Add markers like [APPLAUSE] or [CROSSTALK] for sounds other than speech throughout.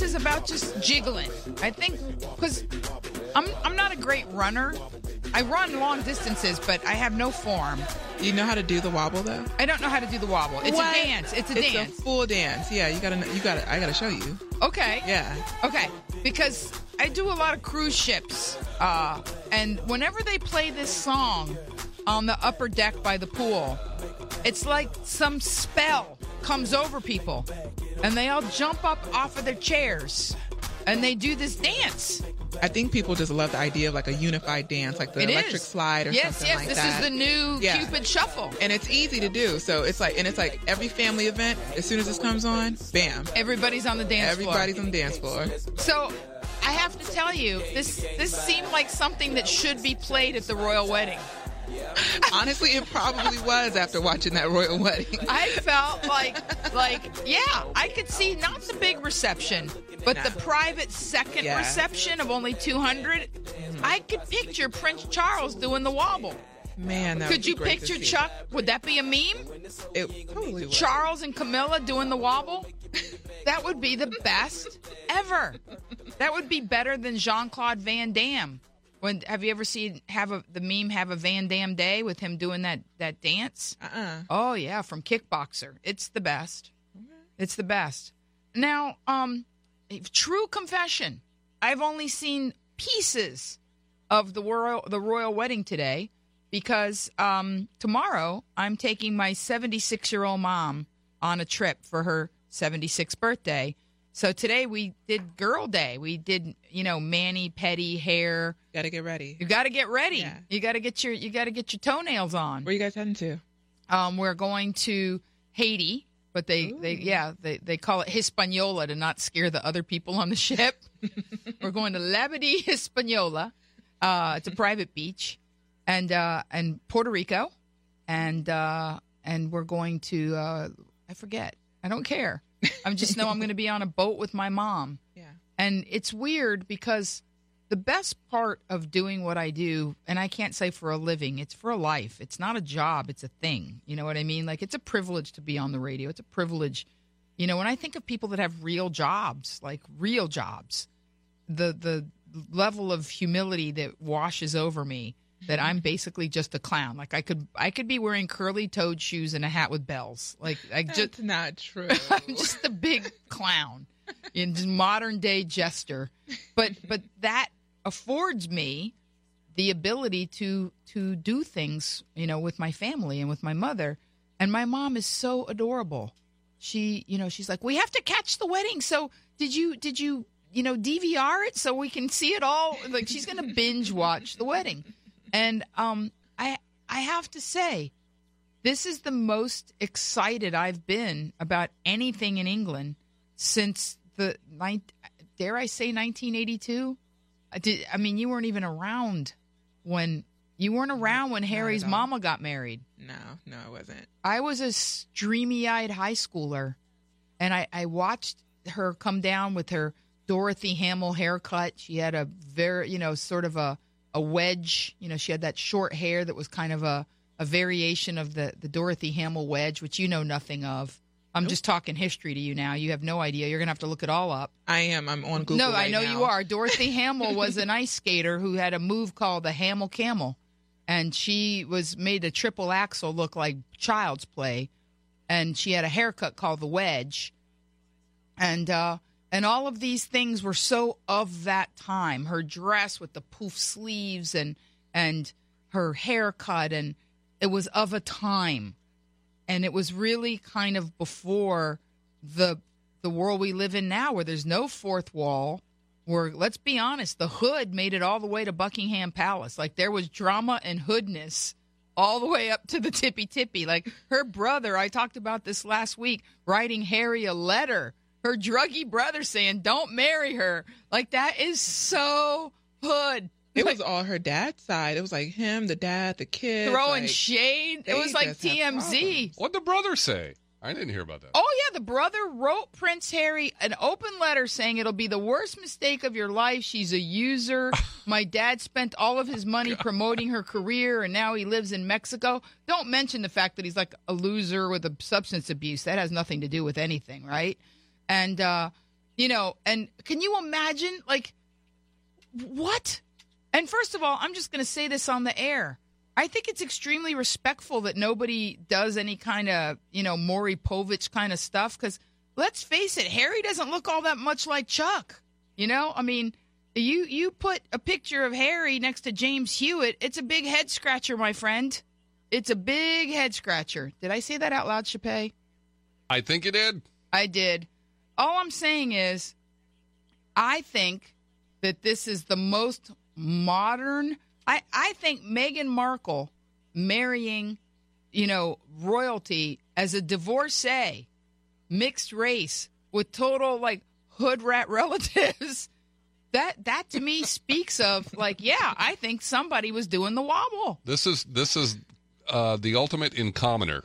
this is about just jiggling. I think because I'm I'm not a great runner. I run long distances, but I have no form. You know how to do the wobble though? I don't know how to do the wobble. It's What? a dance. It's a it's dance. It's a full dance. Yeah, you gotta. You gotta. I gotta show you. okay. Yeah. Okay, because I do a lot of cruise ships, uh, and whenever they play this song on the upper deck by the pool, it's like some spell comes over people, and they all jump up off of their chairs, and they do this dance. I think people just love the idea of like a unified dance, like the It is electric slide or yes, something yes. like this is the new Yeah. Cupid Shuffle. and it's easy to do. So it's like, and it's like every family event. As soon as this comes on, bam, Everybody's on the dance floor. everybody's on the dance floor. So I have to tell you, this this seemed like something that should be played at the royal wedding. [LAUGHS] Honestly, it probably was after watching that royal wedding. [LAUGHS] I felt like, like, yeah, I could see not the big reception, but the private second Yeah. reception of only 200. I could picture Prince Charles doing the wobble. Man, that Could you picture. Chuck? Would that be a meme? It probably would. Charles and Camilla doing the wobble? That would be the best ever. That would be better than Jean Claude Van Damme. When have you ever seen have a the meme have a Van Damme day with him doing that that dance? Uh-uh. Oh yeah, from Kickboxer. It's the best. It's the best. Now, um, true confession. I've only seen pieces of the royal the royal wedding today because um, tomorrow I'm taking my 76 year old mom on a trip for her 76th birthday. So today we did girl day. We did you know mani petty hair. Gotta get ready. You got to get ready. Yeah. You got to get your you got to get your toenails on. Where you guys heading to? Um, we're going to Haiti, but they, they yeah, they, they call it Hispaniola to not scare the other people on the ship. [LAUGHS] we're going to Labadee Hispaniola. Uh, it's a private beach, and uh, and Puerto Rico, and uh, and we're going to uh, I forget. I don't care. I just know I'm going to be on a boat with my mom. [LAUGHS] Yeah. And it's weird because the best part of doing what I do, and I can't say for a living, it's for a life. It's not a job, it's a thing. You know what I mean? Like it's a privilege to be on the radio. It's a privilege. You know, when I think of people that have real jobs, like real jobs, the the level of humility that washes over me that mm-hmm. I'm basically just a clown. Like I could I could be wearing curly toed shoes and a hat with bells. Like I just That's not true. [LAUGHS] I'm just a big clown in modern day jester. But but that affords me the ability to to do things, you know, with my family and with my mother. And my mom is so adorable. She, you know, she's like, "We have to catch the wedding. So, did you did you, you know, DVR it so we can see it all?" Like she's going to binge watch the wedding. And um I I have to say, this is the most excited I've been about anything in England since the dare I say 1982. I did. I mean, you weren't even around when you weren't around when Harry's mama got married. no, no, I wasn't. I was a streamy-eyed high schooler, and I, I watched her come down with her Dorothy Hamill haircut. She had a very, you know, sort of a a wedge. You know, she had that short hair that was kind of a a variation of the the Dorothy Hamill wedge, which you know nothing of. I'm just talking history to you now. You have no idea. You're gonna have to look it all up. I am. I'm on Google. No, I know now. you are. Dorothy [LAUGHS] Hamill was an ice skater who had a move called the Hamill Camel, and she was made a triple axel look like child's play, and she had a haircut called the wedge, and uh, and all of these things were so of that time. Her dress with the poof sleeves and and her haircut, and it was of a time. And it was really kind of before the the world we live in now where there's no fourth wall where let's be honest the hood made it all the way to buckingham palace. Like there was drama and hoodness all the way up to the tippy tippy. Like her brother i talked about this last week writing harry a letter her druggy brother saying don't marry her like that is so hood It was all her dad's side. It was like him, the dad, the kid. throwing like, shade it was like tmz. What'd the brother say? I didn't hear about that. Oh yeah, the brother wrote Prince Harry an open letter saying it'll be the worst mistake of your life. She's a user. [LAUGHS] My dad spent all of his money promoting her career and now he lives in Mexico. Don't mention the fact that he's like a loser with a substance abuse. That has nothing to do with anything, right? And uh you know, and can you imagine like what? And first of all, I'm just going to say this on the air. I think it's extremely respectful that nobody does any kind of, you know, Maury Povich kind of stuff because let's face it, Harry doesn't look all that much like Chuck. You know, I mean, you you put a picture of Harry next to James Hewitt, it's a big head scratcher, my friend. It's a big head scratcher. Did I say that out loud, Chappé? I think you did. I did. All I'm saying is, I think that this is the most modern. I, I think Meghan Markle marrying, you know, royalty as a divorcee, mixed race with total like hood rat [LAUGHS] relatives. That that to me speaks of like, yeah, I think somebody was doing the wobble. This is this is uh, the ultimate in commoner.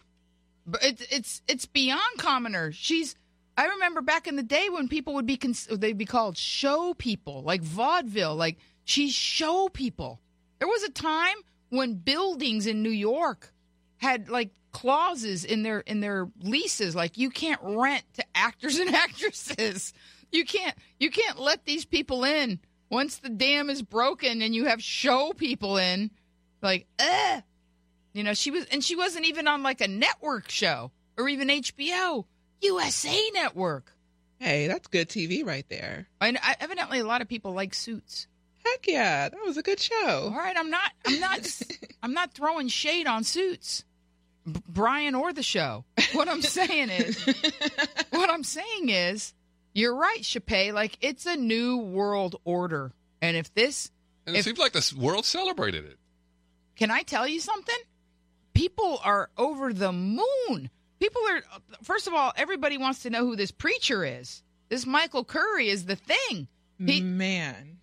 But it's it's it's beyond commoner. She's. I remember back in the day when people would be cons- they'd be called show people, like vaudeville, like she's show people. There was a time when buildings in New York had like clauses in their in their leases, like you can't rent to actors and [LAUGHS] actresses. You can't you can't let these people in once the dam is broken and you have show people in. Like, eh. You know, she was, and she wasn't even on like a network show or even HBO, USA Network. Hey, that's good TV right there. And I, evidently, a lot of people like Suits. Heck yeah, that was a good show. All right, I'm not, I'm not, [LAUGHS] I'm not throwing shade on Suits, B- Brian or the show. What I'm saying is, [LAUGHS] what I'm saying is, you're right, Chappé. Like it's a new world order, and if this, And it If- seems like the world celebrated it. Can I tell you something? People are over the moon. People are, first of all, everybody wants to know who this preacher is. This Michael Curry is the thing. He, man,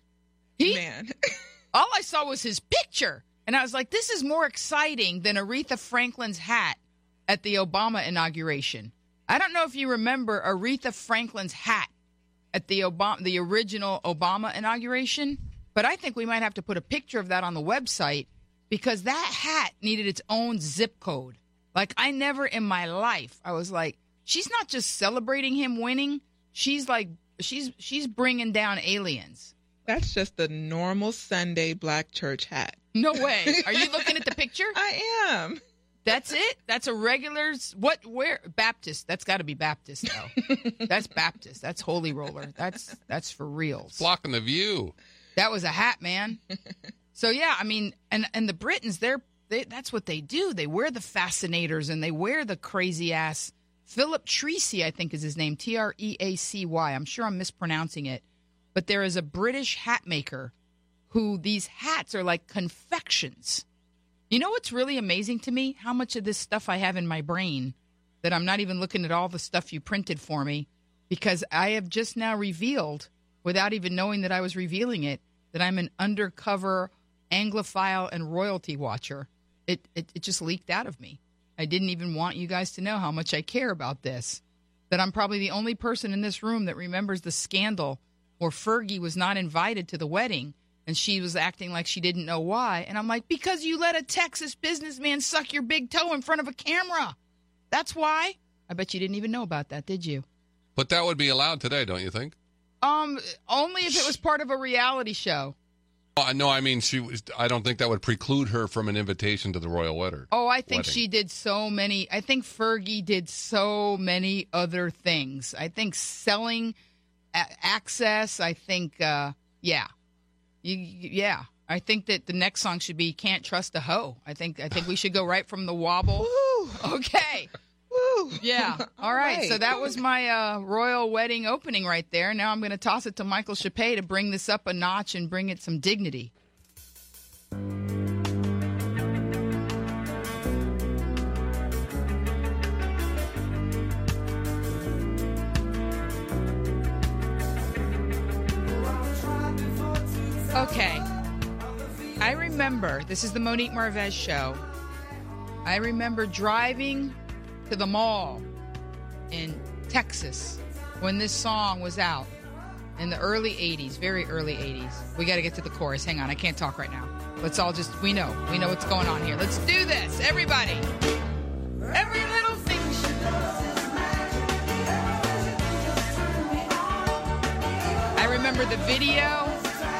he, man. [LAUGHS] all I saw was his picture. And I was like, this is more exciting than Aretha Franklin's hat at the Obama inauguration. I don't know if you remember Aretha Franklin's hat at the Obama, the original Obama inauguration, but I think we might have to put a picture of that on the website because that hat needed its own zip code. Like I never in my life I was like, she's not just celebrating him winning, she's like she's she's bringing down aliens. That's just the normal Sunday black church hat. No way. [LAUGHS] Are you looking at the picture? I am. That's it. That's a regular. What? Where? Baptist. That's got to be Baptist though. [LAUGHS] that's Baptist. That's Holy Roller. That's that's for reals. Blocking the view. That was a hat, man. [LAUGHS] So yeah, I mean, and and the Britons, they're they, that's what they do. They wear the fascinators and they wear the crazy ass. Philip Treacy, I think is his name. T R E A C Y. I'm sure I'm mispronouncing it, but there is a British hat maker who these hats are like confections. You know what's really amazing to me? How much of this stuff I have in my brain that I'm not even looking at all the stuff you printed for me because I have just now revealed, without even knowing that I was revealing it, that I'm an undercover Anglophile and royalty watcher. It, it it just leaked out of me. I didn't even want you guys to know how much I care about this. That I'm probably the only person in this room that remembers the scandal where Fergie was not invited to the wedding and she was acting like she didn't know why. And I'm like, because you let a Texas businessman suck your big toe in front of a camera. That's why. I bet you didn't even know about that, did you? But that would be allowed today, don't you think? Um, only if it was part of a reality show. Oh, no, I mean, she was. I don't think that would preclude her from an invitation to the royal wedding. Oh, I think Wedding. she did so many. I think Fergie did so many other things. I think selling a- access. I think, uh, yeah, you, you- yeah. I think that the next song should be "Can't Trust a Hoe." I think I think we should go right from the wobble. [LAUGHS] Okay. Woo. Yeah. [LAUGHS] All right. So that was my uh, royal wedding opening right there. Now I'm going to toss it to Michael Chappé to bring this up a notch and bring it some dignity. Okay. I remember, this is the Monique Marvez show. I remember driving to the mall in Texas when this song was out in the early 80s, very early 80s. We got to get to the chorus. Hang on, I can't talk right now. Let's all just, we know, we know what's going on here. Let's do this, everybody. Every little thing she does. I remember the video.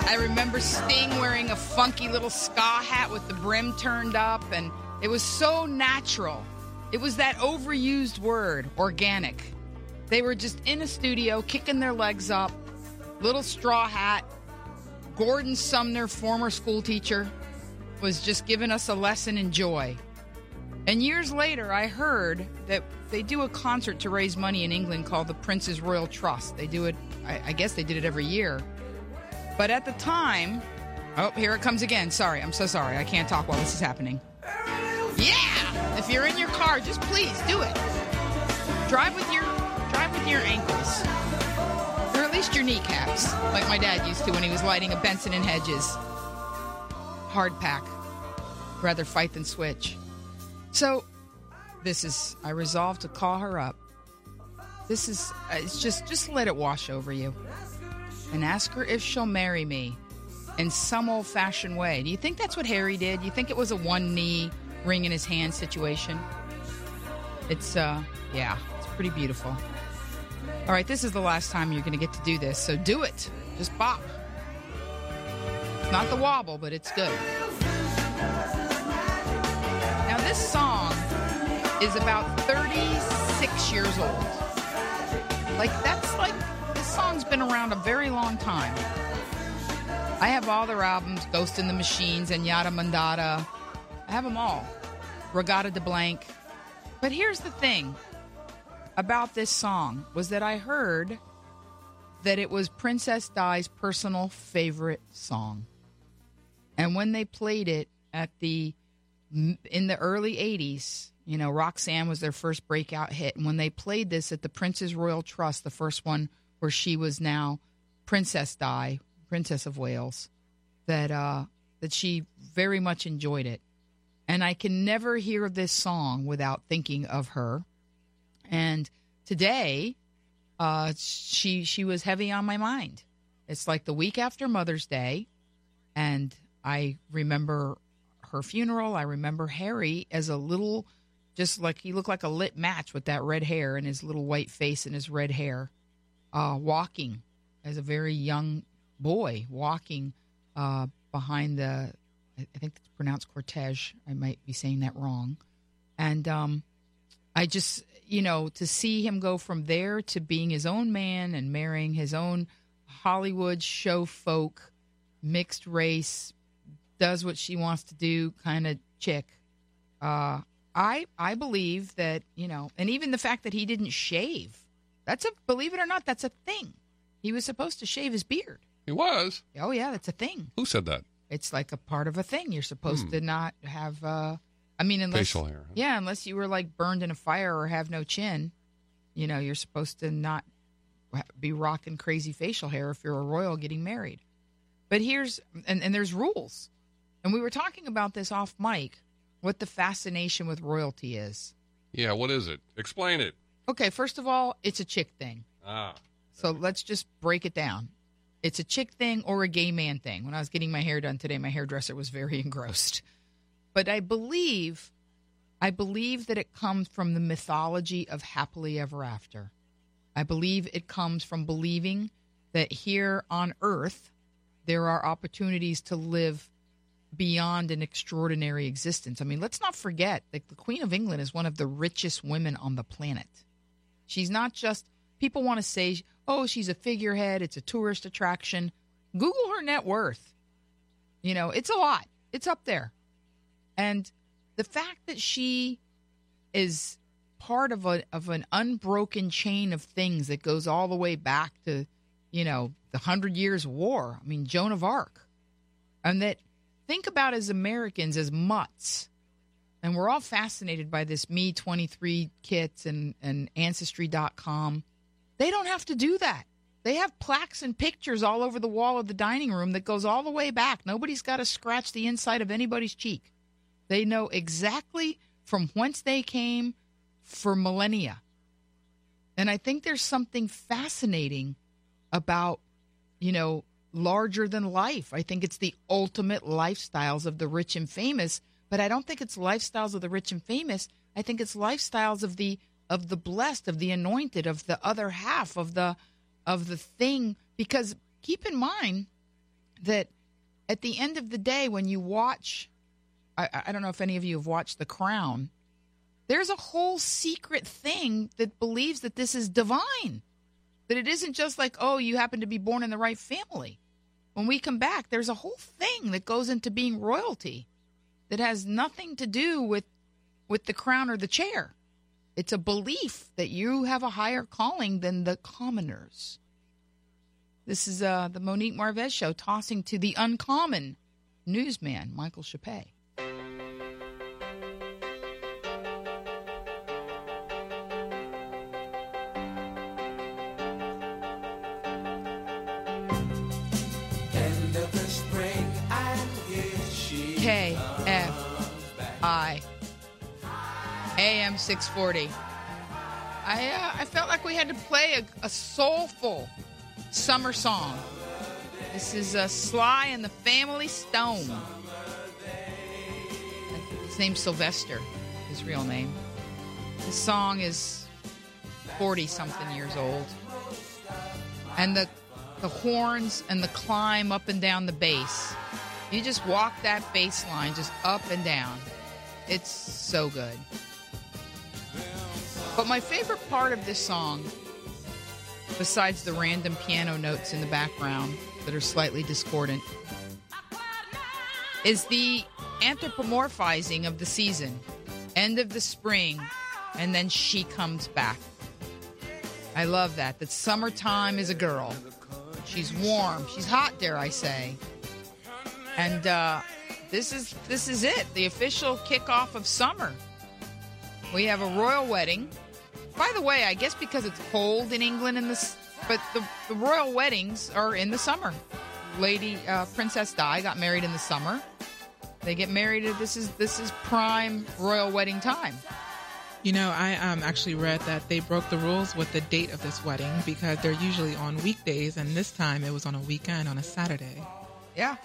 I remember Sting wearing a funky little ska hat with the brim turned up, and it was so natural. It was that overused word, organic. They were just in a studio, kicking their legs up, little straw hat. Gordon Sumner, former school teacher, was just giving us a lesson in joy. And years later, I heard that they do a concert to raise money in England called the Prince's Royal Trust. They do it, I, I guess they did it every year. But at the time, oh, here it comes again. Sorry, I'm so sorry. I can't talk while this is happening. Yeah! If you're in your car, just please do it. Drive with your drive with your ankles. Or at least your kneecaps, like my dad used to when he was lighting a Benson and Hedges. Hard pack. Rather fight than switch. So, this is I resolved to call her up. This is uh, it's just just let it wash over you. And ask her if she'll marry me in some old-fashioned way. Do you think that's what Harry did? You think it was a one knee ring in his hand situation? It's uh yeah, it's pretty beautiful. All right, this is the last time you're going to get to do this, so do it. Just bop. Not the wobble, but it's good. Now, this song is about 36 years old. Like, that's like, this song's been around a very long time. I have all their albums Ghost in the Machines and Yada Mandata. Have them all. Reggatta de Blanc. But here's the thing about this song was that I heard that it was Princess Di's personal favorite song. And when they played it at the in the early 80s, you know, Roxanne was their first breakout hit and when they played this at the Princess Royal Trust, the first one where she was now Princess Di, Princess of Wales, that uh that she very much enjoyed it. And I can never hear this song without thinking of her and today, uh, she she was heavy on my mind. It's like the week after Mother's Day, and I remember her funeral. I remember Harry as a little, just like he looked like a lit match with that red hair and his little white face and his red hair, uh, walking as a very young boy, walking uh, behind the, I think it's pronounced cortege. I might be saying that wrong, and um, I just you know, to see him go from there to being his own man and marrying his own Hollywood show folk, mixed race, does what she wants to do kind of chick. Uh, I I believe that you know, and even the fact that he didn't shave, that's a believe it or not, that's a thing. He was supposed to shave his beard. He was. Oh yeah, that's a thing. Who said that? It's like a part of a thing. You're supposed hmm. to not have. Uh, I mean, unless facial hair. Yeah, unless you were like burned in a fire or have no chin, you know, you're supposed to not be rocking crazy facial hair if you're a royal getting married. But here's and, and there's rules, and we were talking about this off mic. What the fascination with royalty is? Yeah, what is it? Explain it. Okay, first of all, it's a chick thing. Ah. So let's just break it down. It's a chick thing or a gay man thing. When I was getting my hair done today, my hairdresser was very [LAUGHS] engrossed. But I believe, I believe that it comes from the mythology of happily ever after. I believe it comes from believing that here on earth there are opportunities to live beyond an extraordinary existence. I mean, let's not forget that the Queen of England is one of the richest women on the planet. She's not just, people want to say, oh, she's a figurehead, it's a tourist attraction. Google her net worth. You know, it's a lot, it's up there. And the fact that she is part of a of an unbroken chain of things that goes all the way back to, you know, the Hundred Years' War. I mean, Joan of Arc, and that think about as Americans as mutts, and we're all fascinated by this Me twenty three kits and and Ancestry.com. They don't have to do that. They have plaques and pictures all over the wall of the dining room that goes all the way back. Nobody's got to scratch the inside of anybody's cheek. They know exactly from whence they came for millennia. And I think there's something fascinating about, you know, larger than life. I think it's the ultimate lifestyles of the rich and famous, but I don't think it's lifestyles of the rich and famous. I think it's lifestyles of the of the blessed, of the anointed, of the other half of the of the thing because keep in mind that at the end of the day when you watch I, I don't know if any of you have watched The Crown. There's a whole secret thing that believes that this is divine. That it isn't just like, oh, you happen to be born in the right family. When we come back, there's a whole thing that goes into being royalty that has nothing to do with with the crown or the chair. It's a belief that you have a higher calling than the commoners. This is uh, the Monique Marvez show, tossing to the uncommon newsman, Michael Chape. K F I AM 640. I uh, I felt like we had to play a, a soulful summer song. This is uh, Sly and the Family Stone. His name's Sylvester, his real name. This song is 40 something years old. And the the horns and the climb up and down the bass. You just walk that bass line just up and down. It's so good. But my favorite part of this song, besides the random piano notes in the background that are slightly discordant, is the anthropomorphizing of the season, end of the spring, and then she comes back. I love that. That summertime is a girl. She's warm. She's hot, dare I say. And uh, this is this is it, the official kickoff of summer. We have a royal wedding. By the way, I guess because it's cold in England in this, but the, the royal weddings are in the summer. Lady uh, Princess Di got married in the summer. They get married. This is this is prime royal wedding time. You know, I um, actually read that they broke the rules with the date of this wedding because they're usually on weekdays, and this time it was on a weekend on a Saturday. Yeah,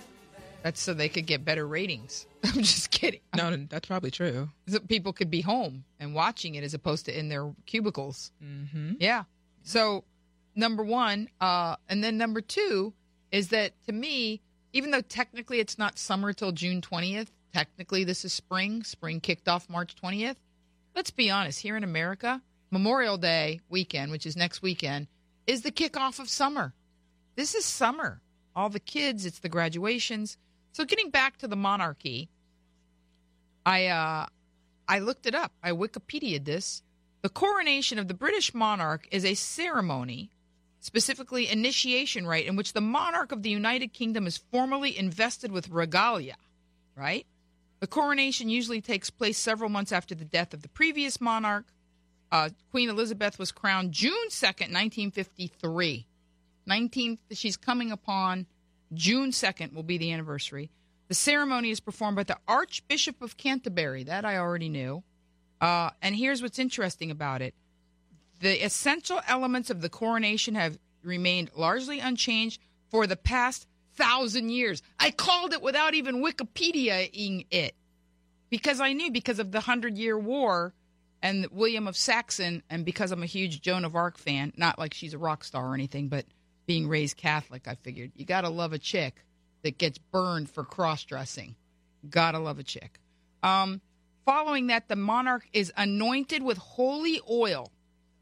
that's so they could get better ratings. [LAUGHS] I'm just kidding. No, that's probably true. So people could be home and watching it as opposed to in their cubicles. Mm-hmm. Yeah. So, number one, uh, and then number two is that to me, even though technically it's not summer till June 20th, technically this is spring. Spring kicked off March 20th. Let's be honest, here in America, Memorial Day weekend, which is next weekend, is the kickoff of summer. This is summer. All the kids, it's the graduations. So getting back to the monarchy, I uh, I looked it up. I Wikipedia'd this. The coronation of the British monarch is a ceremony, specifically initiation rite, in which the monarch of the United Kingdom is formally invested with regalia. Right. The coronation usually takes place several months after the death of the previous monarch. Uh, Queen Elizabeth was crowned June 2nd, 1953. 19, she's coming upon June 2nd will be the anniversary. The ceremony is performed by the Archbishop of Canterbury. That I already knew. Uh, and here's what's interesting about it the essential elements of the coronation have remained largely unchanged for the past thousand years. I called it without even Wikipediaing it because I knew because of the Hundred Year War and William of Saxon, and because I'm a huge Joan of Arc fan, not like she's a rock star or anything, but being raised Catholic, I figured you got to love a chick that gets burned for cross dressing. Gotta love a chick. Um, following that, the monarch is anointed with holy oil.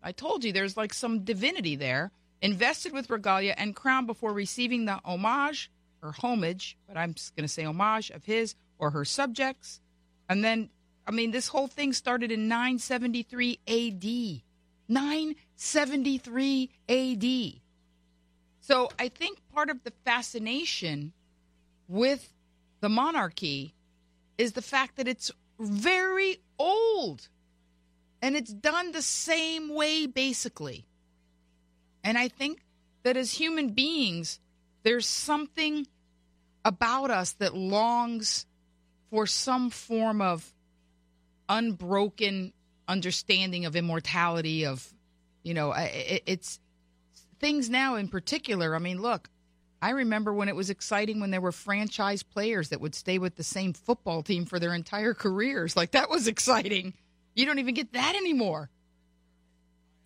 I told you there's like some divinity there, invested with regalia and crowned before receiving the homage or homage, but I'm just going to say homage of his or her subjects. And then, I mean, this whole thing started in 973 AD. 973 AD. So I think part of the fascination with the monarchy is the fact that it's very old and it's done the same way basically. And I think that as human beings, there's something about us that longs for some form of unbroken understanding of immortality of You know, it, it's things now in particular. I mean, look, I remember when it was exciting when there were franchise players that would stay with the same football team for their entire careers. Like that was exciting. You don't even get that anymore.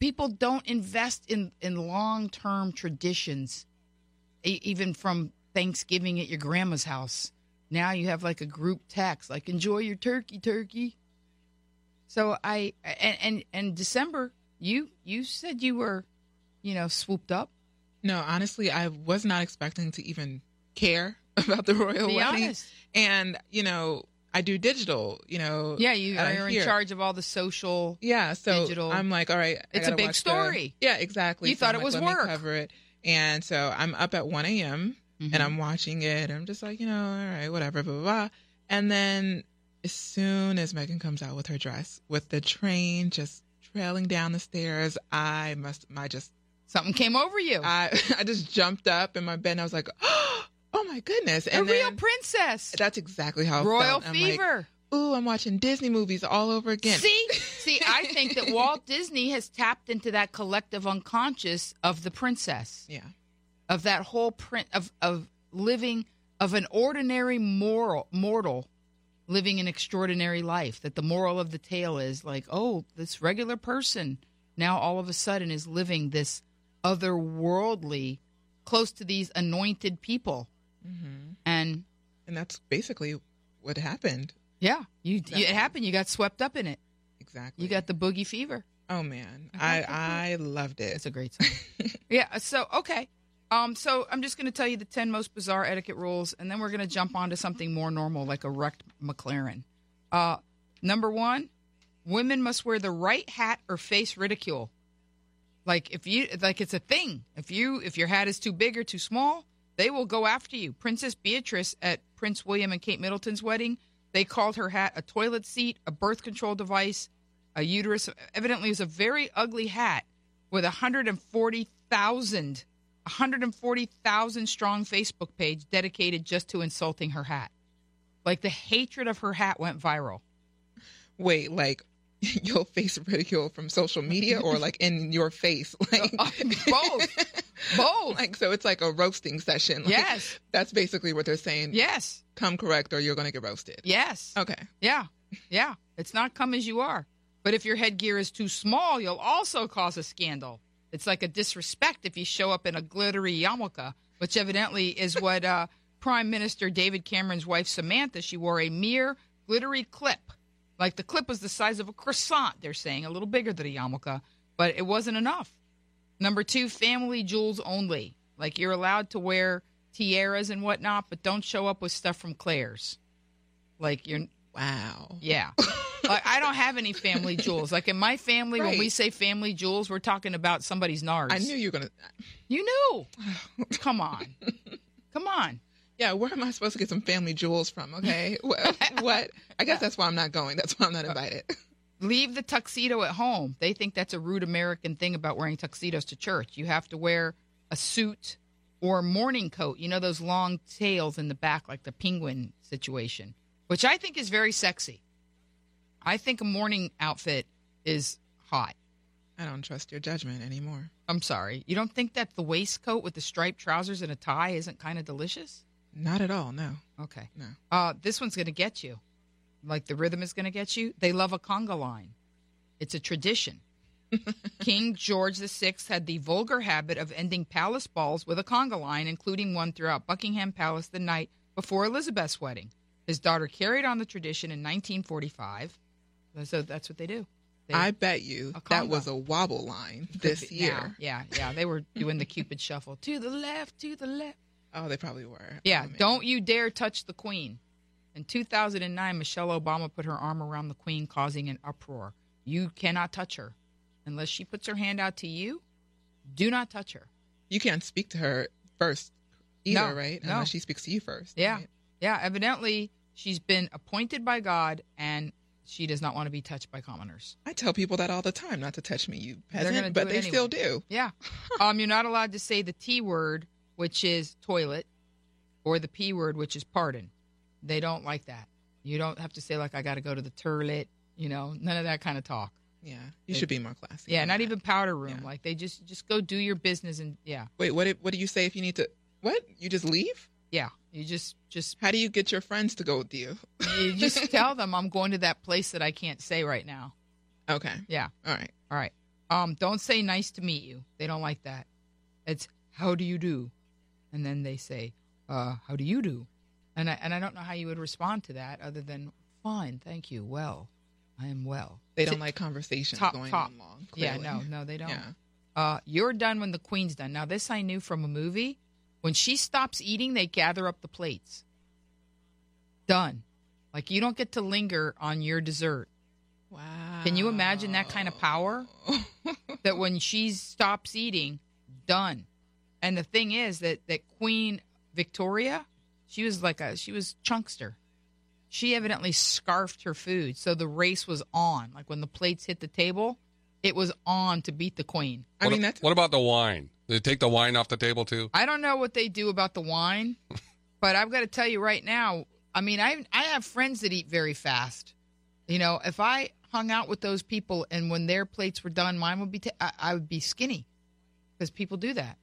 People don't invest in in long term traditions, e- even from Thanksgiving at your grandma's house. Now you have like a group text, like "Enjoy your turkey, turkey." So I and and, and December, you you said you were, you know, swooped up. No, honestly, I was not expecting to even care [LAUGHS] about the royal Be wedding. honest. And you know, I do digital. You know, Yeah, you are in charge of all the social. Yeah, so digital. I'm like, all right, It's a big watch the- story. yeah, exactly. You So thought I'm it like, was work. Cover it, and so I'm up at 1 a.m. Mhm. and I'm watching it. I'm just like, you know, all right, whatever, blah blah blah. And then as soon as Meghan comes out with her dress, with the train just trailing down the stairs, I must, I just, Something came over you. I, [LAUGHS] I just jumped up in my bed. and I was like, [GASPS] oh my goodness! a And real princess. that's exactly how Royal. I'm like, fever. Ooh, I'm watching Disney movies all over again. See, [LAUGHS] see, I think that Walt Disney has tapped into that collective unconscious of the princess, Yeah. of that whole print of of living of an ordinary moral mortal living an extraordinary life. That the moral of the tale is like, oh, this regular person now all of a sudden is living this otherworldly, close to these anointed people, hmm and And that's basically what happened. yeah, you, you it happened. You got swept up in it. Exactly. You got the boogie fever. Oh man, I I I loved it. It's a great [LAUGHS] song. yeah. So okay. Um. So I'm just going to tell you the ten most bizarre etiquette rules, and then we're going to jump onto something more normal, like a wrecked McLaren. Uh, number one, women must wear the right hat or face ridicule. Like if you like, it's a thing. If you if your hat is too big or too small, they will go after you. Princess Beatrice at Prince William and Kate Middleton's wedding, they called her hat a toilet seat, a birth control device, a uterus. Evidently, it was a very ugly hat with 140,000 140,000 strong Facebook page dedicated just to insulting her hat. Like the hatred of her hat went viral. Wait, like [LAUGHS] you'll face ridicule from social media or like in your face, [LAUGHS] like Uh, both. [LAUGHS] Both. like so it's like a roasting session. Like, Yes. that's basically what they're saying. Yes. come correct or you're gonna get roasted. Yes. Okay, Yeah. Yeah. It's not come as you are. But if your headgear is too small, you'll also cause a scandal. It's like a disrespect if you show up in a glittery yarmulke, which evidently is what uh, Prime Minister David Cameron's wife Samantha, she wore a mere glittery clip. Like the clip was the size of a croissant, they're saying, a little bigger than a yarmulke, but it wasn't enough. Number two, family jewels only. Like you're allowed to wear tiaras and whatnot, but don't show up with stuff from Claire's. Like you're wow. yeah. like I don't have any family jewels. Like in my family, when we say family jewels, we're talking about somebody's NARS. I knew you were gonna. You knew. Come on. Come on. Yeah, where am I supposed to get some family jewels from? Okay, [LAUGHS] what? what? I guess that's why I'm not going. That's why I'm not invited. [LAUGHS] Leave the tuxedo at home. They think that's a rude American thing about wearing tuxedos to church. You have to wear a suit or a morning coat. You know those long tails in the back, like the penguin situation, which I think is very sexy. I think a morning outfit is hot. I don't trust your judgment anymore. I'm sorry. You don't think that the waistcoat with the striped trousers and a tie isn't kind of delicious? Not at all. No. Okay. No. Uh, this one's going to get you. Like the rhythm is going to get you. They love a conga line. It's a tradition. [LAUGHS] King George VI had the vulgar habit of ending palace balls with a conga line, including one throughout Buckingham Palace the night before Elizabeth's wedding. His daughter carried on the tradition in 1945. So that's what they do. They- I bet you that was a wobble line this year. Yeah, yeah. They were doing the Cupid shuffle. To the left, to the left. Oh, they probably were. Yeah, Oh, don't you dare touch the queen. In 2009, Michelle Obama put her arm around the queen, causing an uproar. You cannot touch her. Unless she puts her hand out to you, do not touch her. You can't speak to her first either, No, right? no. Unless she speaks to you first. Yeah. right? Yeah, evidently, she's been appointed by God and she does not want to be touched by commoners. I tell people that all the time, not to touch me, you peasant, but they anyway. still do. Yeah. [LAUGHS] um, you're not allowed to say the T word, which is toilet, or the P word, which is pardon. They don't like that. You don't have to say, like, I got to go to the toilet, you know, none of that kind of talk. Yeah, you should be more classy. Yeah, not that. even powder room. Yeah. Like they just just go do your business and yeah, Wait, what? What do you say if you need to? What? You just leave? yeah. You just just How do you get your friends to go with you? you just [LAUGHS] tell them I'm going to that place that I can't say right now. Okay. Yeah. All right. All right. Um, don't say nice to meet you. They don't like that. It's how do you do, and then they say, uh, how do you do, and I and I don't know how you would respond to that other than fine, thank you, well, I am well. They don't like conversations Top- going top. on long. Yeah, no, no, they don't. Yeah. Uh, you're done when the queen's done. Now this I knew from a movie. When she stops eating, they gather up the plates. Done. Like you don't get to linger on your dessert. Wow. Can you imagine that kind of power? [LAUGHS] that when she stops eating, done. And the thing is that that Queen Victoria, she was like a she was chunkster. She evidently scarfed her food, so the race was on. Like when the plates hit the table, it was on to beat the queen. I what, mean, that's what about the wine? Did they take the wine off the table too? I don't know what they do about the wine, [LAUGHS] but I've got to tell you right now. I mean, I I have friends that eat very fast. You know, if I hung out with those people and when their plates were done, mine would be ta- I, I would be skinny because people do that.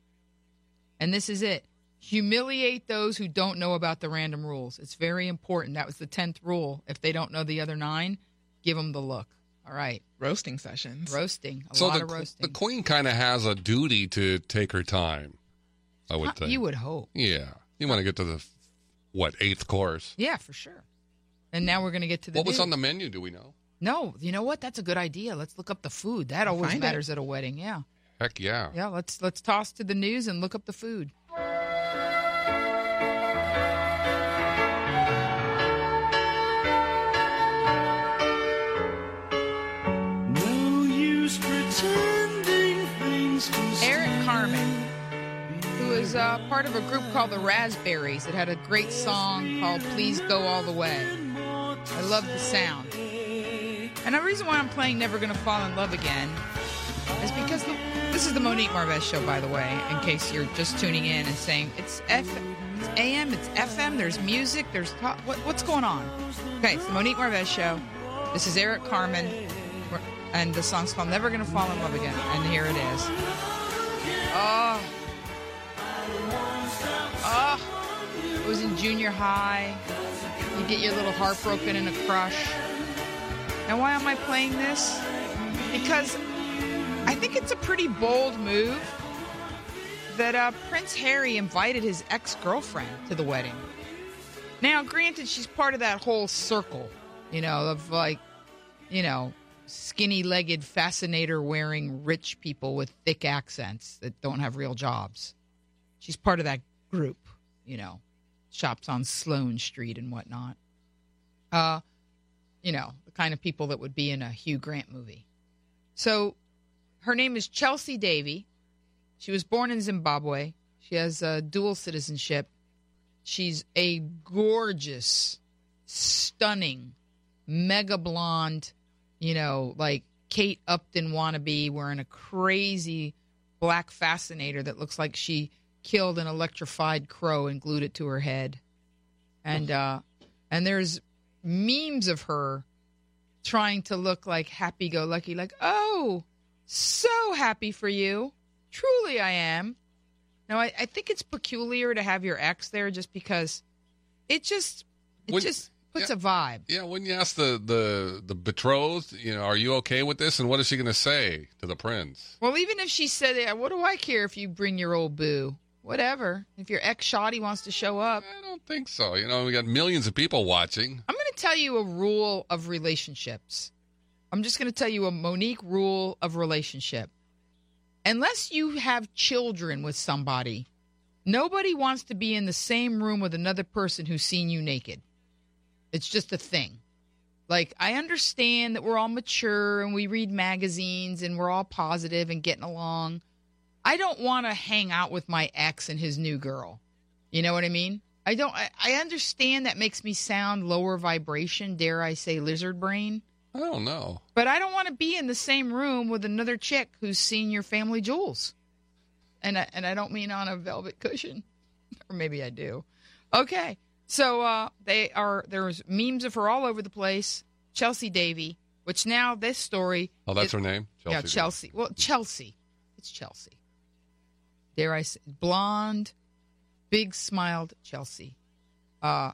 And this is it: humiliate those who don't know about the random rules. It's very important. That was the tenth rule. If they don't know the other nine, give them the look. All right, roasting sessions. roasting. A so lot the, of roasting. the queen kind of has a duty to take her time. I would Huh, think. you would hope. Yeah, you want to get to the what eighth course? Yeah, for sure. And now we're going to get to the What was news. on the menu? Do we know? No, you know what? That's a good idea. Let's look up the food. That always Find it. matters at a wedding. Yeah, Heck yeah. yeah. Let's let's toss to the news and look up the food. Eric Carmen, who is uh, part of a group called the Raspberries, that had a great song called "Please Go All the Way." I love the sound. And the reason why I'm playing "Never Gonna Fall in Love Again" is because the, this is the Monique Marvez show, by the way. In case you're just tuning in and saying it's F, it's AM, it's FM. There's music. There's talk, what, what's going on? Okay, it's the Monique Marvez show. This is Eric Carmen, and the song's called "Never Gonna Fall in Love Again." And here it is. Oh. Oh. It was in junior high. You get your little heart broken in a crush. Now, why am I playing this? Because I think it's a pretty bold move that uh, Prince Harry invited his ex girlfriend to the wedding. Now, granted, she's part of that whole circle, you know, of like, you know, skinny legged, fascinator wearing rich people with thick accents that don't have real jobs. She's part of that group, you know, shops on Sloane Street and whatnot. Uh, you know, the kind of people that would be in a Hugh Grant movie. So her name is Chelsy Davy. She was born in Zimbabwe. She has a dual citizenship. She's a gorgeous, stunning, mega blonde, you know, like Kate Upton wannabe wearing a crazy black fascinator that looks like she killed an electrified crow and glued it to her head. And uh and there's memes of her trying to look like happy go lucky, like, oh, so happy for you. Truly I am. Now I, I think it's peculiar to have your ex there just because it just it Would- just puts yeah. a vibe. Yeah, when you ask the, the, the betrothed, you know, are you okay with this? And what is she going to say to the prince? Well, even if she said, "Yeah, "What do I care if you bring your old boo?" Whatever. If your ex shoddy wants to show up, I don't think so. You know, we got millions of people watching. I'm going to tell you a rule of relationships. I'm just going to tell you a Monique rule of relationship. Unless you have children with somebody, nobody wants to be in the same room with another person who's seen you naked. It's just a thing. Like, I understand that we're all mature and we read magazines and we're all positive and getting along. I don't want to hang out with my ex and his new girl. You know what I mean? I don't. I, I understand that makes me sound lower vibration. Dare I say, lizard brain? I don't know. But I don't want to be in the same room with another chick who's seen your family jewels. And I, and I don't mean on a velvet cushion, or maybe I do. Okay, so uh, they are there's memes of her all over the place. Chelsy Davy, which now this story. Oh, that's is- her name. yeah, Davis. Chelsea. Well, Chelsea. It's Chelsea. Dare I say, blonde, big smiled Chelsea. Uh,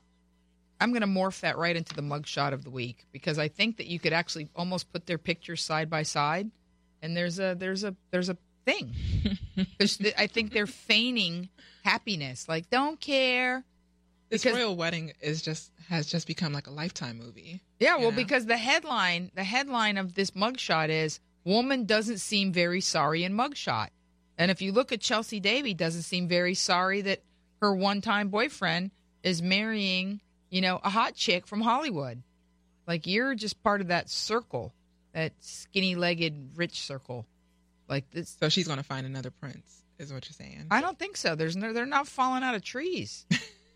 I'm going to morph that right into the mugshot of the week because I think that you could actually almost put their pictures side by side, and there's a there's a there's a thing. [LAUGHS] I think they're feigning happiness, like don't care. This Because- royal wedding is just has just become like a lifetime movie. Yeah, well, Yeah. because the headline, the headline of this mugshot is "Woman doesn't seem very sorry in mugshot," and if you look at Chelsy Davy, doesn't seem very sorry that her one-time boyfriend is marrying, you know, a hot chick from Hollywood. Like you're just part of that circle, that skinny-legged rich circle. Like this, So she's gonna find another prince, is what you're saying. I don't think so. There's no, they're not falling out of trees.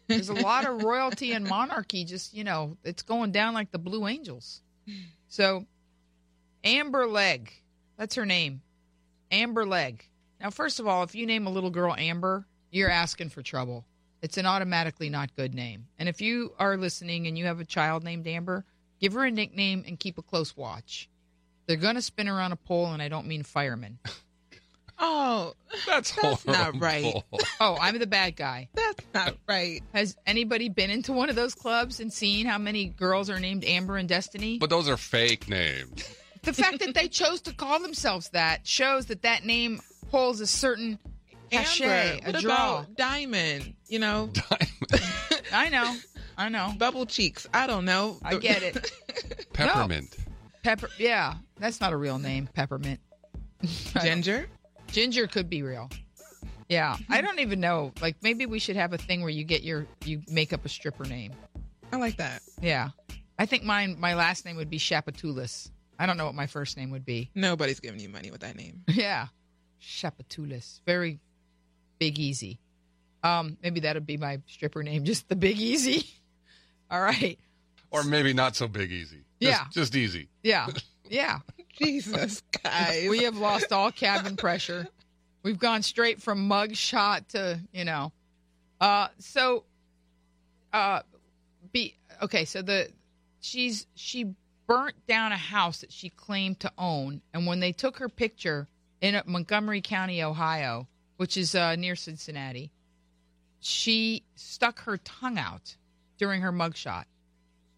There's a lot of royalty and monarchy. Just you know, it's going down like the Blue Angels. So, Amber Leg, that's her name, Amber Leg. Now, first of all, if you name a little girl Amber, you're asking for trouble. It's an automatically not good name. And if you are listening and you have a child named Amber, give her a nickname and keep a close watch. They're gonna spin around a pole, and I don't mean firemen. [LAUGHS] Oh, That's, That's not right. Oh, I'm the bad guy. that's not right. Has anybody been into one of those clubs and seen how many girls are named Amber and Destiny? But those are fake names. the fact that they chose to call themselves that shows that that name holds a certain cachet, Amber, a what draw. about diamond? You know, [LAUGHS] [LAUGHS] I know, I know. bubble cheeks. I don't know. I get it. [LAUGHS] Peppermint. Pepper, yeah, that's not a real name. Peppermint. Ginger. Ginger could be real. Yeah, I don't even know. Like maybe we should have a thing where you get your you make up a stripper name. I like that. Yeah, I think mine my last name would be Shapatulis. I don't know what my first name would be. Nobody's giving you money with that name. Yeah. Shapatulis. Very big easy. Um, maybe that'd be my stripper name, just the Big Easy. [LAUGHS] All right. Or maybe not so big easy. Just, Yeah. Just easy. Yeah. Yeah. [LAUGHS] Jesus, guys. we have lost all cabin pressure. We've gone straight from mug shot to, you know. Uh so uh be okay, so the she's she burnt down a house that she claimed to own and when they took her picture in uh, Montgomery County, Ohio, which is uh, near Cincinnati, she stuck her tongue out during her mugshot.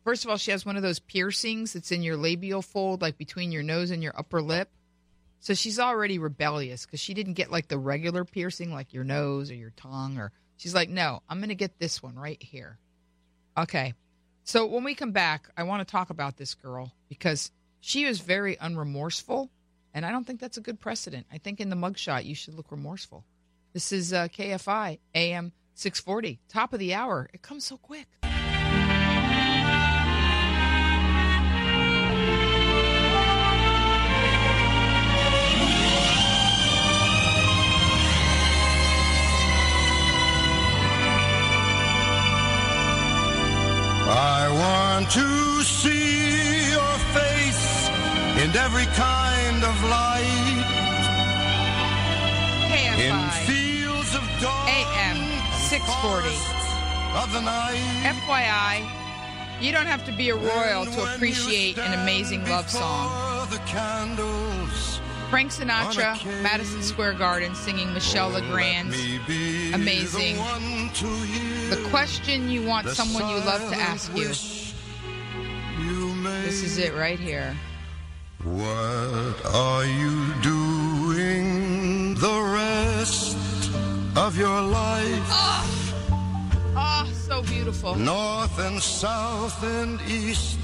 First of all, she has one of those piercings that's in your labial fold, like between your nose and your upper lip. So she's already rebellious because she didn't get like the regular piercing, like your nose or your tongue, or she's like, no, I'm going to get this one right here. Okay. So when we come back, I want to talk about this girl because she is very unremorseful, and I don't think that's a good precedent. I think in the mugshot, you should look remorseful. This is uh, KFI AM 640, top of the hour. It comes so quick. I want to see your face in every kind of light. In fields of dawn. AM 640. Of the night. FYI, you don't have to be a royal And to appreciate an amazing love song. Candles. Frank Sinatra, On Madison Square Garden, singing Michelle oh, Let Legrand's amazing. The, one to hear The question you want someone you love to ask you. you. This is it right here. What are you doing the rest of your life? Oh, so beautiful. North and south and east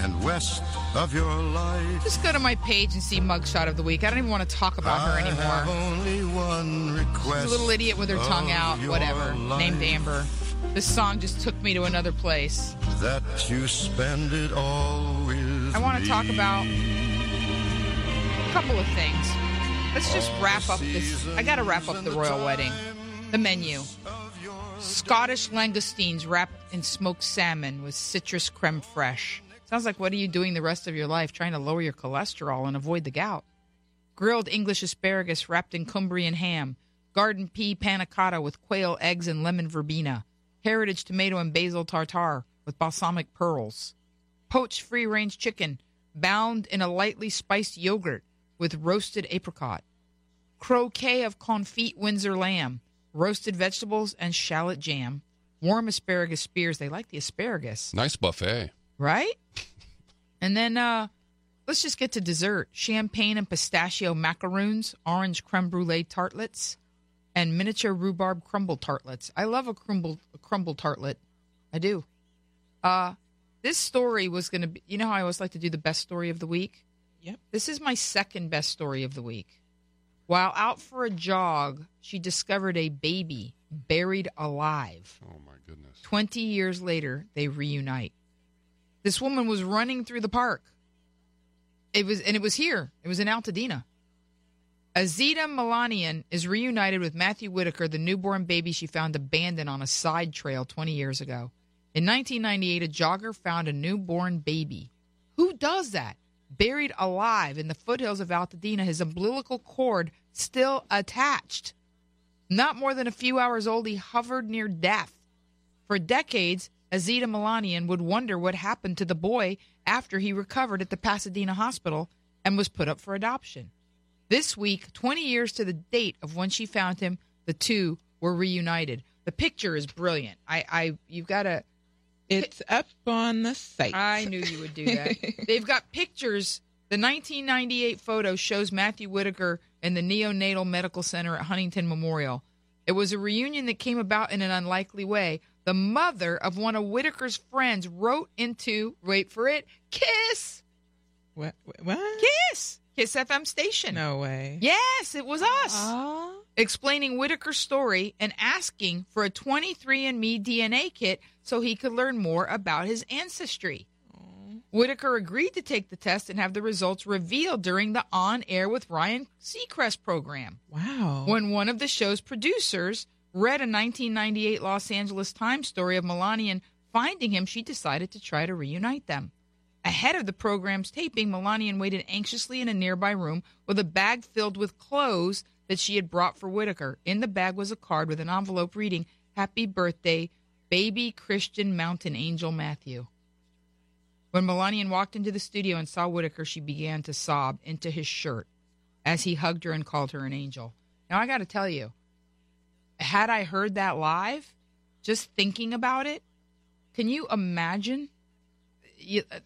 and west of your life. Just go to my page and see mugshot of the week. I don't even want to talk about her I have anymore. only one request. She's a little idiot with her tongue out, whatever. life, Named Amber. This song just took me to another place. That you spend it all with I want to talk about couple of things. Let's just wrap up this. I got to wrap up the royal wedding. The menu Scottish langoustines wrapped in smoked salmon with citrus creme fraiche. Sounds like what are you doing the rest of your life trying to lower your cholesterol and avoid the gout? Grilled English asparagus wrapped in Cumbrian ham. Garden pea panna cotta with quail eggs and lemon verbena. Heritage tomato and basil tartare with balsamic pearls poached free range chicken bound in a lightly spiced yogurt with roasted apricot. Croquet of confit Windsor lamb, roasted vegetables, and shallot jam. Warm asparagus spears. They like the asparagus, Nice buffet. right? [LAUGHS] and then uh, let's just get to dessert champagne and pistachio macaroons, orange creme brulee tartlets, and miniature rhubarb crumble tartlets. I love a crumble, a crumble tartlet. I do. Uh, this story was going to be, you know how I always like to do the best story of the week? Yep. This is my second best story of the week. While out for a jog, she discovered a baby buried alive. Oh my goodness. 20 years later, they reunite. This woman was running through the park. It was and it was here. It was in Altadena. Azita Milanian is reunited with Matthew Whitaker, the newborn baby she found abandoned on a side trail 20 years ago. In 1998, a jogger found a newborn baby. Who does that? Buried alive in the foothills of Altadena, his umbilical cord still attached. Not more than a few hours old, he hovered near death. For decades, Azita Milanian would wonder what happened to the boy after he recovered at the Pasadena hospital and was put up for adoption. This week, 20 years to the date of when she found him, the two were reunited. The picture is brilliant. I, I you've got to. It's up on the site. I knew you would do that. [LAUGHS] They've got pictures. The 1998 photo shows Matthew Whitaker in the neonatal medical center at Huntington Memorial. It was a reunion that came about in an unlikely way. The mother of one of Whitaker's friends wrote into, wait for it, Kiss, What? What? Kiss, Kiss FM station. No way. Yes, it was us. Aw. Explaining Whitaker's story and asking for a 23andMe DNA kit so he could learn more about his ancestry. Whitaker agreed to take the test and have the results revealed during the On Air with Ryan Seacrest program. Wow. When one of the show's producers read a 1998 Los Angeles Times story of Milanian finding him, she decided to try to reunite them. Ahead of the program's taping, Milanian waited anxiously in a nearby room with a bag filled with clothes that she had brought for Whitaker. In the bag was a card with an envelope reading, Happy Birthday, Baby Christian Mountain Angel Matthew. When Milanian walked into the studio and saw Whitaker, she began to sob into his shirt as he hugged her and called her an angel. Now, I got to tell you, had I heard that live, just thinking about it, can you imagine?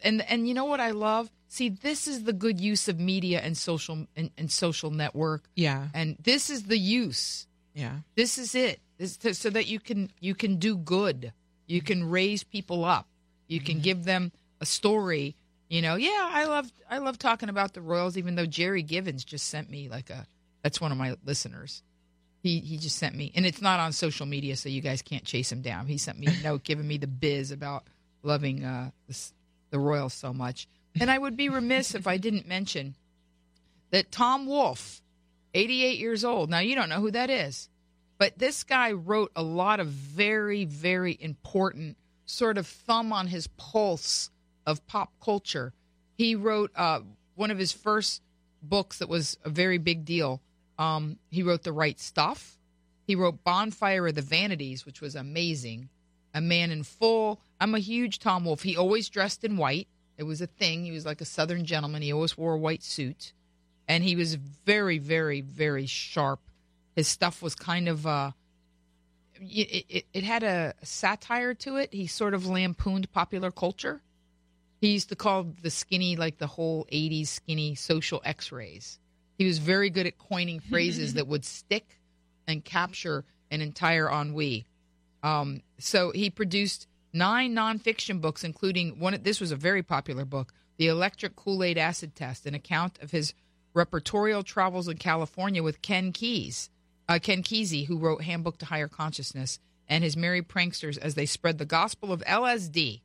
And and you know what I love? See, this is the good use of media and social and, and social network, yeah. and this is the use. Yeah. This is it. This, to, so that you can you can do good. You can raise people up. You can give them a story. You know, yeah, I love I love talking about the Royals. Even though Jerry Givens just sent me like a that's one of my listeners. He he just sent me, and it's not on social media, so you guys can't chase him down. He sent me a note giving me the biz about loving uh, the, the Royals so much. [LAUGHS] And I would be remiss if I didn't mention that Tom Wolfe, 88 years old. Now you don't know who that is. But this guy wrote a lot of very, very important sort of thumb on his pulse of pop culture. He wrote uh, one of his first books that was a very big deal. Um, he wrote The Right Stuff. He wrote Bonfire of the Vanities, which was amazing. A Man in Full. I'm a huge Tom Wolfe. He always dressed in white. It was a thing. He was like a Southern gentleman. He always wore a white suit. And he was very, very, very sharp his stuff was kind of uh it, it, it had a satire to it he sort of lampooned popular culture he used to call the skinny like the whole 80s skinny social x-rays he was very good at coining phrases that would stick and capture an entire ennui um, so he produced nine nonfiction books including one this was a very popular book the electric kool-aid acid test an account of his repertorial travels in california with ken keyes uh, Ken Kesey, who wrote Handbook to Higher Consciousness, and his merry pranksters as they spread the gospel of LSD.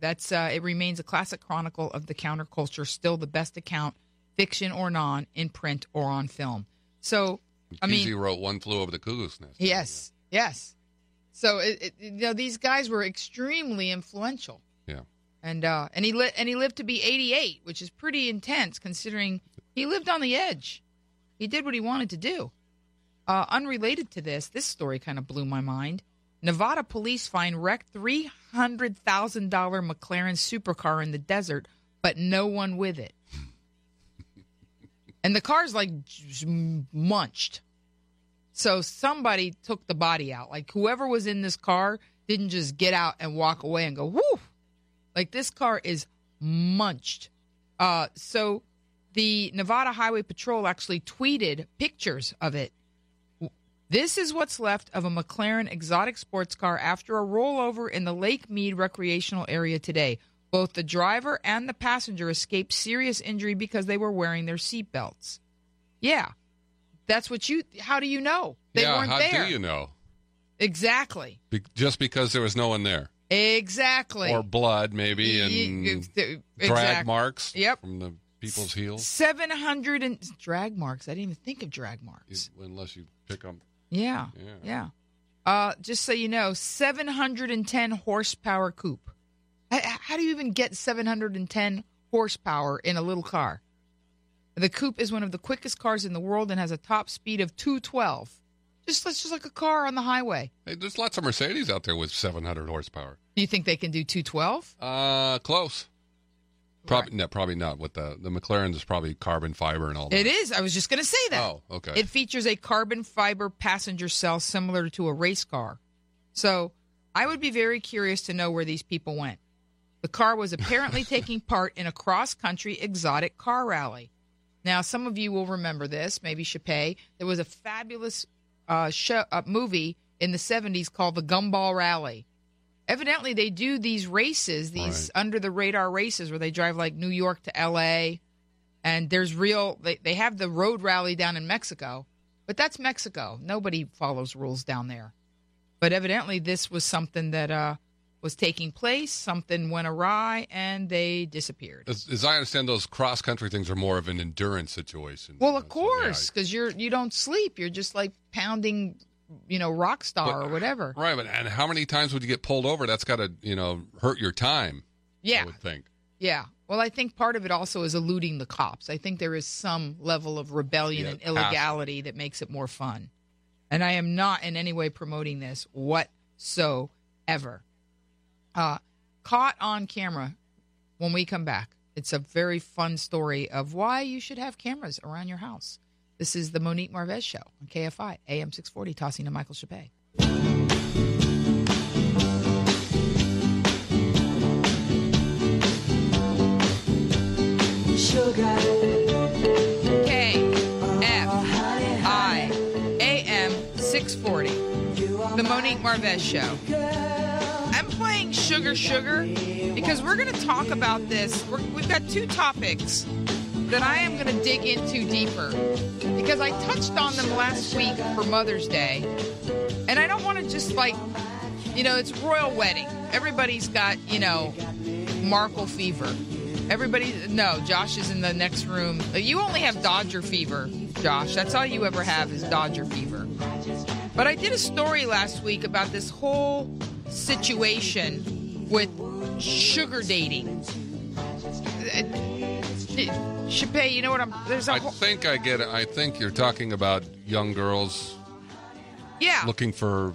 That's uh, it remains a classic chronicle of the counterculture, still the best account, fiction or non, in print or on film. So, I mean, Kesey wrote One Flew Over the Cuckoo's Nest. yes, yes. So it, it, you know these guys were extremely influential, Yeah. and uh, and he li- and he lived to be 88, which is pretty intense considering he lived on the edge. He did what he wanted to do. Uh, unrelated to this, this story kind of blew my mind. Nevada police find wrecked $300,000 McLaren supercar in the desert but no one with it. and the car's like munched. So somebody took the body out. Like whoever was in this car didn't just get out and walk away and go, whoo. Like this car is munched. Uh, so the Nevada Highway Patrol actually tweeted pictures of it. This is what's left of a McLaren exotic sports car after a rollover in the Lake Mead recreational area today. Both the driver and the passenger escaped serious injury because they were wearing their seatbelts. Yeah. That's what you how do you know? They yeah, weren't how there. How do you know? Exactly. Be- just because there was no one there, Exactly. or blood maybe, and Y- y- drag marks Yep. from the people's heels. 700 and drag marks. I didn't even think of drag You- marks. unless you pick them. Yeah. Yeah. Yeah. Uh, just so you know, 710 horsepower coupe. H- How do you even get 710 horsepower in a little car? The coupe is one of the quickest cars in the world and has a top speed of 212. Just that's just like a car on the highway. Hey, there's lots of Mercedes out there with 700 horsepower. Do you think they can do 212? Uh, close. Probably no, probably not. With the the McLaren is probably carbon fiber and all that. It is. I was just going to say that. Oh, okay. It features a carbon fiber passenger cell similar to a race car. So I would be very curious to know where these people went. The car was apparently [LAUGHS] taking part in a cross country exotic car rally. Now, some of you will remember this, maybe Chappé. There was a fabulous uh, show, uh, movie in the 70s called The Gumball Rally. Evidently, they do these races, these Right. under the radar races where they drive like New York to LA and there's real they, they have the road rally down in mexico but that's mexico nobody follows rules down there but evidently this was something that uh was taking place something went awry and they disappeared As, as I understand, those cross country things are more of an endurance situation. well of so, course yeah. because you're you don't sleep you're just like pounding you know rock star But- or whatever Right, but and how many times would you get pulled over? That's got to you know hurt your time. yeah I would think. yeah well i think part of it also is eluding the cops i think there is some level of rebellion Yeah, and it has to. illegality that makes it more fun and i am not in any way promoting this whatsoever uh, caught on camera when we come back it's a very fun story of why you should have cameras around your house this is the monique marvez show on kfi am 640 tossing to michael Chappé. K F I A M 640. The Monique Marvez Show. Sugar Sugar because we're going to talk about this. We're, we've got two topics that I am going to dig into deeper because I touched on them last week for Mother's Day. And I don't want to just like, you know, it's royal wedding. Everybody's got, you know, Markle fever. Everybody, no, Josh is in the next room. You only have Dodger fever, Josh. That's all you ever have is Dodger fever. But I did a story last week about this whole situation with sugar dating. Chappé, you know what I'm? There's a I whole, think I get it. I think you're talking about young girls yeah, looking for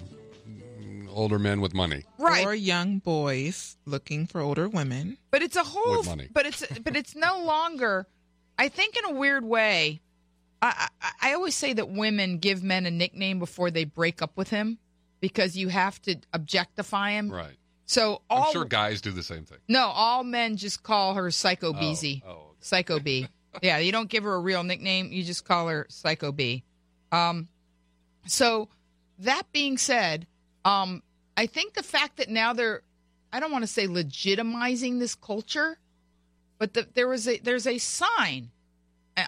older men with money. right. Or young boys looking for older women. But it's a whole. With money. But it's but it's no longer. I think in a weird way. I, I I always say that women give men a nickname before they break up with him because you have to objectify him. Right. So all I'm sure guys do the same thing. no, all men just call her Psycho Beezy. Oh, okay. Psycho B. [LAUGHS] Yeah, you don't give her a real nickname. You just call her Psycho B. Um, so that being said, um, I think the fact that now they're, I don't want to say legitimizing this culture, but the, there was a there's a sign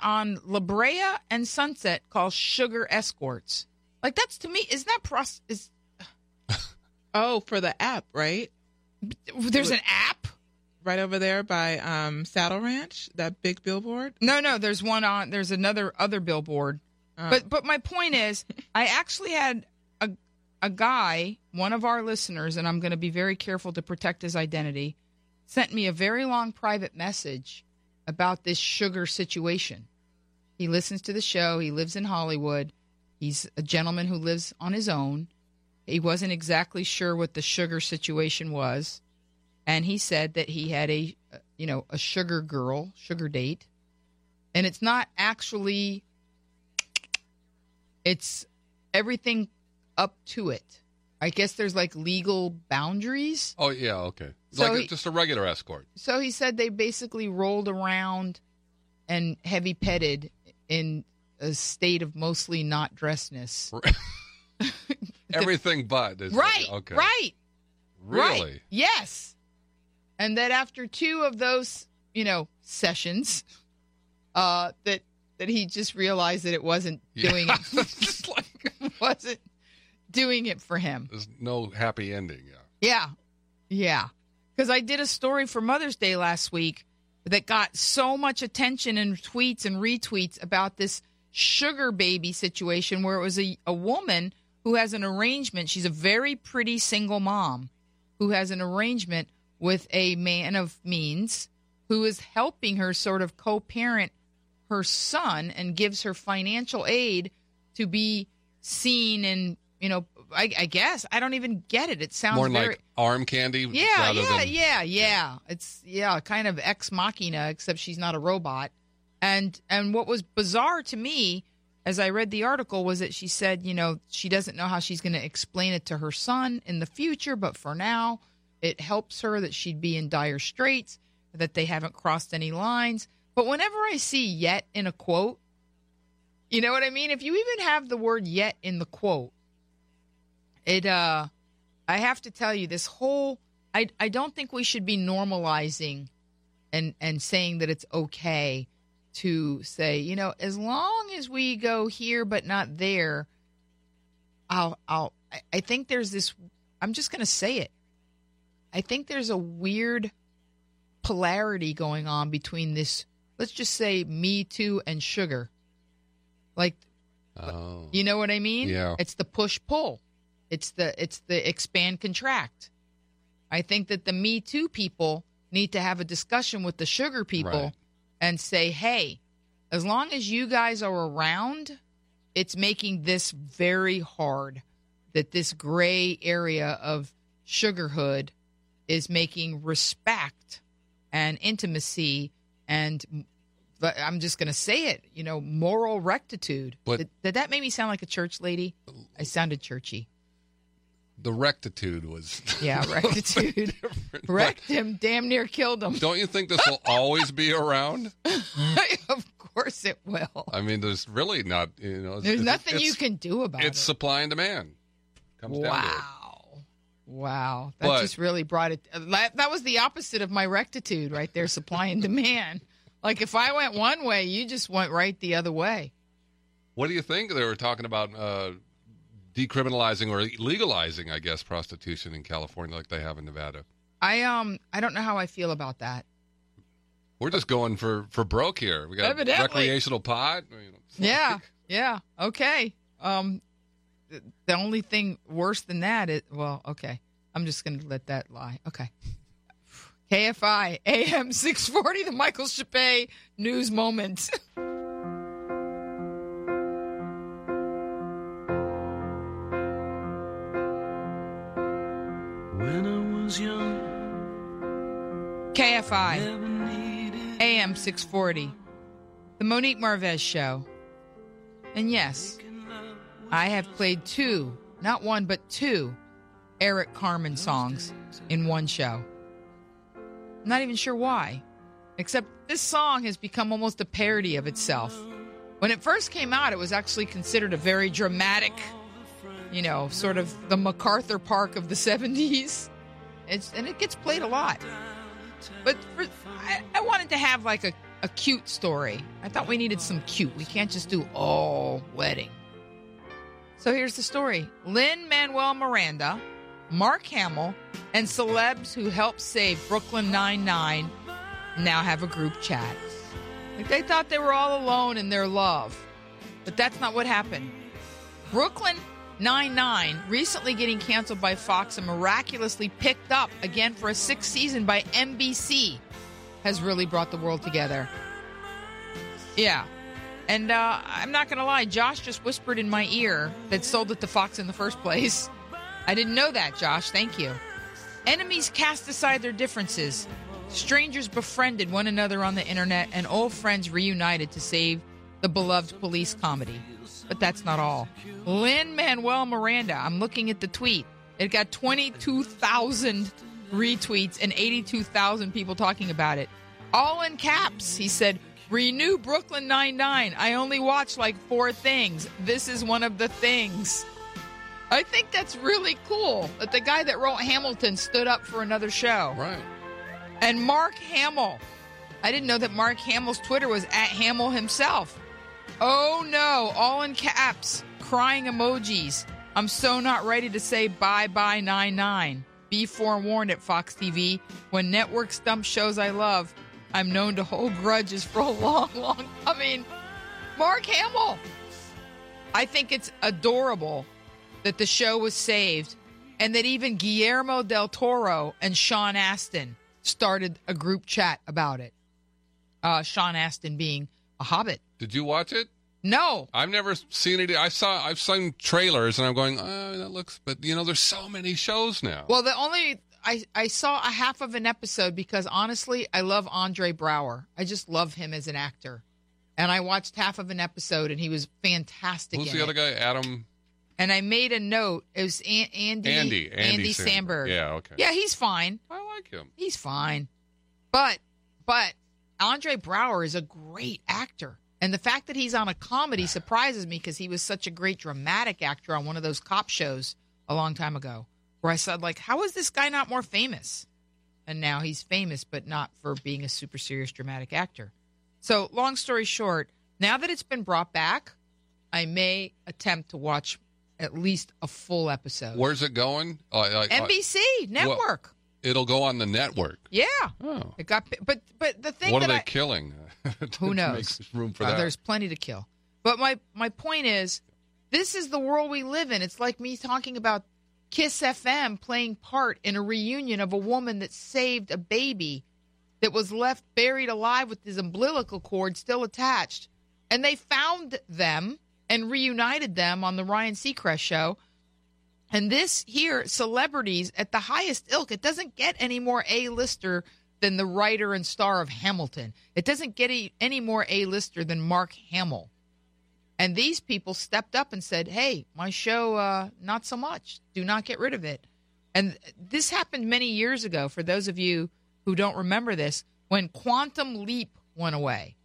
on La Brea and Sunset called Sugar Escorts. Like that's to me, isn't that pros? Is Oh, for the app, right? there's an app? Right over there by um, Saddle Ranch, that big billboard. No, no. There's one on. There's another other billboard. Oh. But but my point is, I actually had a a guy, one of our listeners, and I'm going to be very careful to protect his identity, sent me a very long private message about this sugar situation. He listens to the show. He lives in Hollywood. He's a gentleman who lives on his own. He wasn't exactly sure what the sugar situation was, and he said that he had a you know, a sugar girl, sugar date. And it's not actually it's everything up to it. I guess there's like legal boundaries. Oh yeah, okay. So like he- just a regular escort. So he said they basically rolled around and heavy petted in a state of mostly not dressedness. [LAUGHS] Everything but is Right. Okay. Right. Really? Right. Yes. And that after two of those, you know, sessions, uh, that that he just realized that it wasn't Yeah. doing it [LAUGHS] like [LAUGHS] wasn't doing it for him. there's no happy ending. Yeah. Yeah. Yeah. Because I did a story for Mother's Day last week that got so much attention and tweets and retweets about this sugar baby situation where it was a, a woman who has an arrangement. She's a very pretty single mom who has an arrangement with a man of means who is helping her sort of co parent her son and gives her financial aid to be seen and, you know, I, I guess I don't even get it. It sounds More very like arm candy. yeah, yeah, than, yeah, yeah. It's yeah, kind of ex machina, except she's not a robot. And and what was bizarre to me as I read the article was that she said, you know, she doesn't know how she's going to explain it to her son in the future, but for now, it helps her that she'd be in dire straits, that they haven't crossed any lines. But whenever I see yet in a quote, you know what I mean? If you even have the word yet in the quote, it uh I have to tell you this whole I I don't think we should be normalizing and and saying that it's okay to say, you know, as long as we go here but not there, I'll I'll I- think there's this I'm just going to say it. I think there's a weird polarity going on between this let's just say me too and sugar. Like Oh. you know what I mean? Yeah. It's the push pull. It's the it's the expand contract. I think that the Me Too people need to have a discussion with the sugar people Right. And say, "Hey, as long as you guys are around, it's making this very hard. That this gray area of sugarhood is making respect and intimacy and but I'm just going to say it, you know, moral rectitude. But- did, did that make me sound like a church lady? I sounded churchy. The rectitude was. Yeah, [LAUGHS] rectitude. [LAUGHS] Wrecked him, damn near killed him. Don't you think this will [LAUGHS] always be around? of course it will. I mean, there's really not. You know, There's nothing you can do about It's it. It's supply and demand. Comes. Wow. Wow. That But- just really brought it. That, that was the opposite of my rectitude right there, supply and demand. Like if I went one way, you just went right the other way. What do you think? They were talking about uh, decriminalizing or legalizing, I guess, prostitution in California, like they have in Nevada. I um I don't know how I feel about that. We're just going for for broke here. We got Evidently. recreational pot. Yeah. Yeah. Okay. Um th- the only thing worse than that is well, okay. I'm just going to let that lie. Okay. KFI AM 640 the Michael Chape news moment. [LAUGHS] was young, KFI AM 640 the Monique Marvez show. And yes, I have played two, not one but two Eric Carmen songs in one show. I'm not even sure why. Except this song has become almost a parody of itself. When it first came out, it was actually considered a very dramatic, you know, sort of the MacArthur Park of the 70s. It's, and it gets played a lot. But for, I, I wanted to have like a, a cute story. I thought we needed some cute. We can't just do all wedding. So here's the story Lin-Manuel Miranda, Mark Hamill, and celebs who helped save Brooklyn Nine-Nine now have a group chat. Like they thought they were all alone in their love. But that's not what happened. Brooklyn Nine-Nine, recently getting canceled by Fox and miraculously picked up again for a sixth season by NBC, has really brought the world together. Yeah. And uh, I'm not going to lie, Josh just whispered in my ear that sold it to Fox in the first place. I didn't know that, Josh. Thank you. Enemies cast aside their differences. Strangers befriended one another on the internet, and old friends reunited to save the beloved police comedy. But that's not all. Lin-Manuel Miranda, I'm looking at the tweet. It got 22,000 retweets and 82,000 people talking about it. All in caps. He said, Renew Brooklyn Nine-Nine. I only watch like four things. This is one of the things. I think that's really cool that the guy that wrote Hamilton stood up for another show. Right. And Mark Hamill. I didn't know that Mark Hamill's Twitter was at Hamill himself. Oh no, all in caps, crying emojis. I'm so not ready to say bye bye 99. Be forewarned at Fox TV. When networks dump shows I love, I'm known to hold grudges for a long, long. I mean, Mark Hamill. I think it's adorable that the show was saved and that even Guillermo del Toro and Sean Astin started a group chat about it. Uh, Sean Astin being a hobbit. Did you watch it? No. I've never seen it. I saw. I've seen trailers, and I'm going. Oh, that looks. But you know, there's so many shows now. Well, the only I I saw a half of an episode because honestly, I love Andre Braugher. I just love him as an actor, and I watched half of an episode, and he was fantastic. Who's the other guy? Adam. And I made a note. It was An- Andy. Andy. Andy Samberg. Yeah. Okay. Yeah, he's fine. I like him. He's fine. But but Andre Braugher is a great actor. And the fact that he's on a comedy surprises me because he was such a great dramatic actor on one of those cop shows a long time ago. Where I said, like, how is this guy not more famous? And now he's famous, but not for being a super serious dramatic actor. So, long story short, now that it's been brought back, I may attempt to watch at least a full episode. Where's it going? Uh, uh, NBC network. It'll go on the network. yeah. Oh. It got, but but the thing What are they I, killing? [LAUGHS] Who knows? Room for Uh, that. there's plenty to kill. But my my point is, this is the world we live in. It's like me talking about Kiss FM playing part in a reunion of a woman that saved a baby that was left buried alive with his umbilical cord still attached, and they found them and reunited them on the Ryan Seacrest show. And this here, celebrities at the highest ilk, it doesn't get any more A-lister than the writer and star of Hamilton. It doesn't get any, more A-lister than Mark Hamill. And these people stepped up and said, hey, my show, uh, not so much. Do not get rid of it. And this happened many years ago, for those of you who don't remember this, when Quantum Leap went away,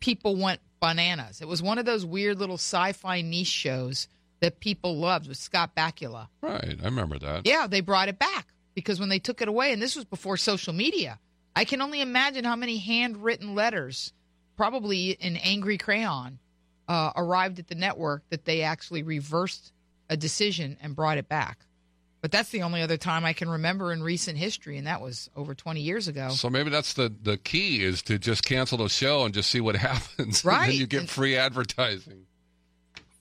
people went bananas. It was one of those weird little sci fi niche shows that people loved with Scott Bakula. right. I remember that. Yeah, they brought it back because when they took it away, and this was before social media, I can only imagine how many handwritten letters, probably in angry crayon, uh, arrived at the network that they actually reversed a decision and brought it back. But that's the only other time I can remember in recent history, and that was over 20 years ago. So maybe that's the the key is to just cancel the show and just see what [LAUGHS] happens. [LAUGHS] and Right. then you get And- free advertising.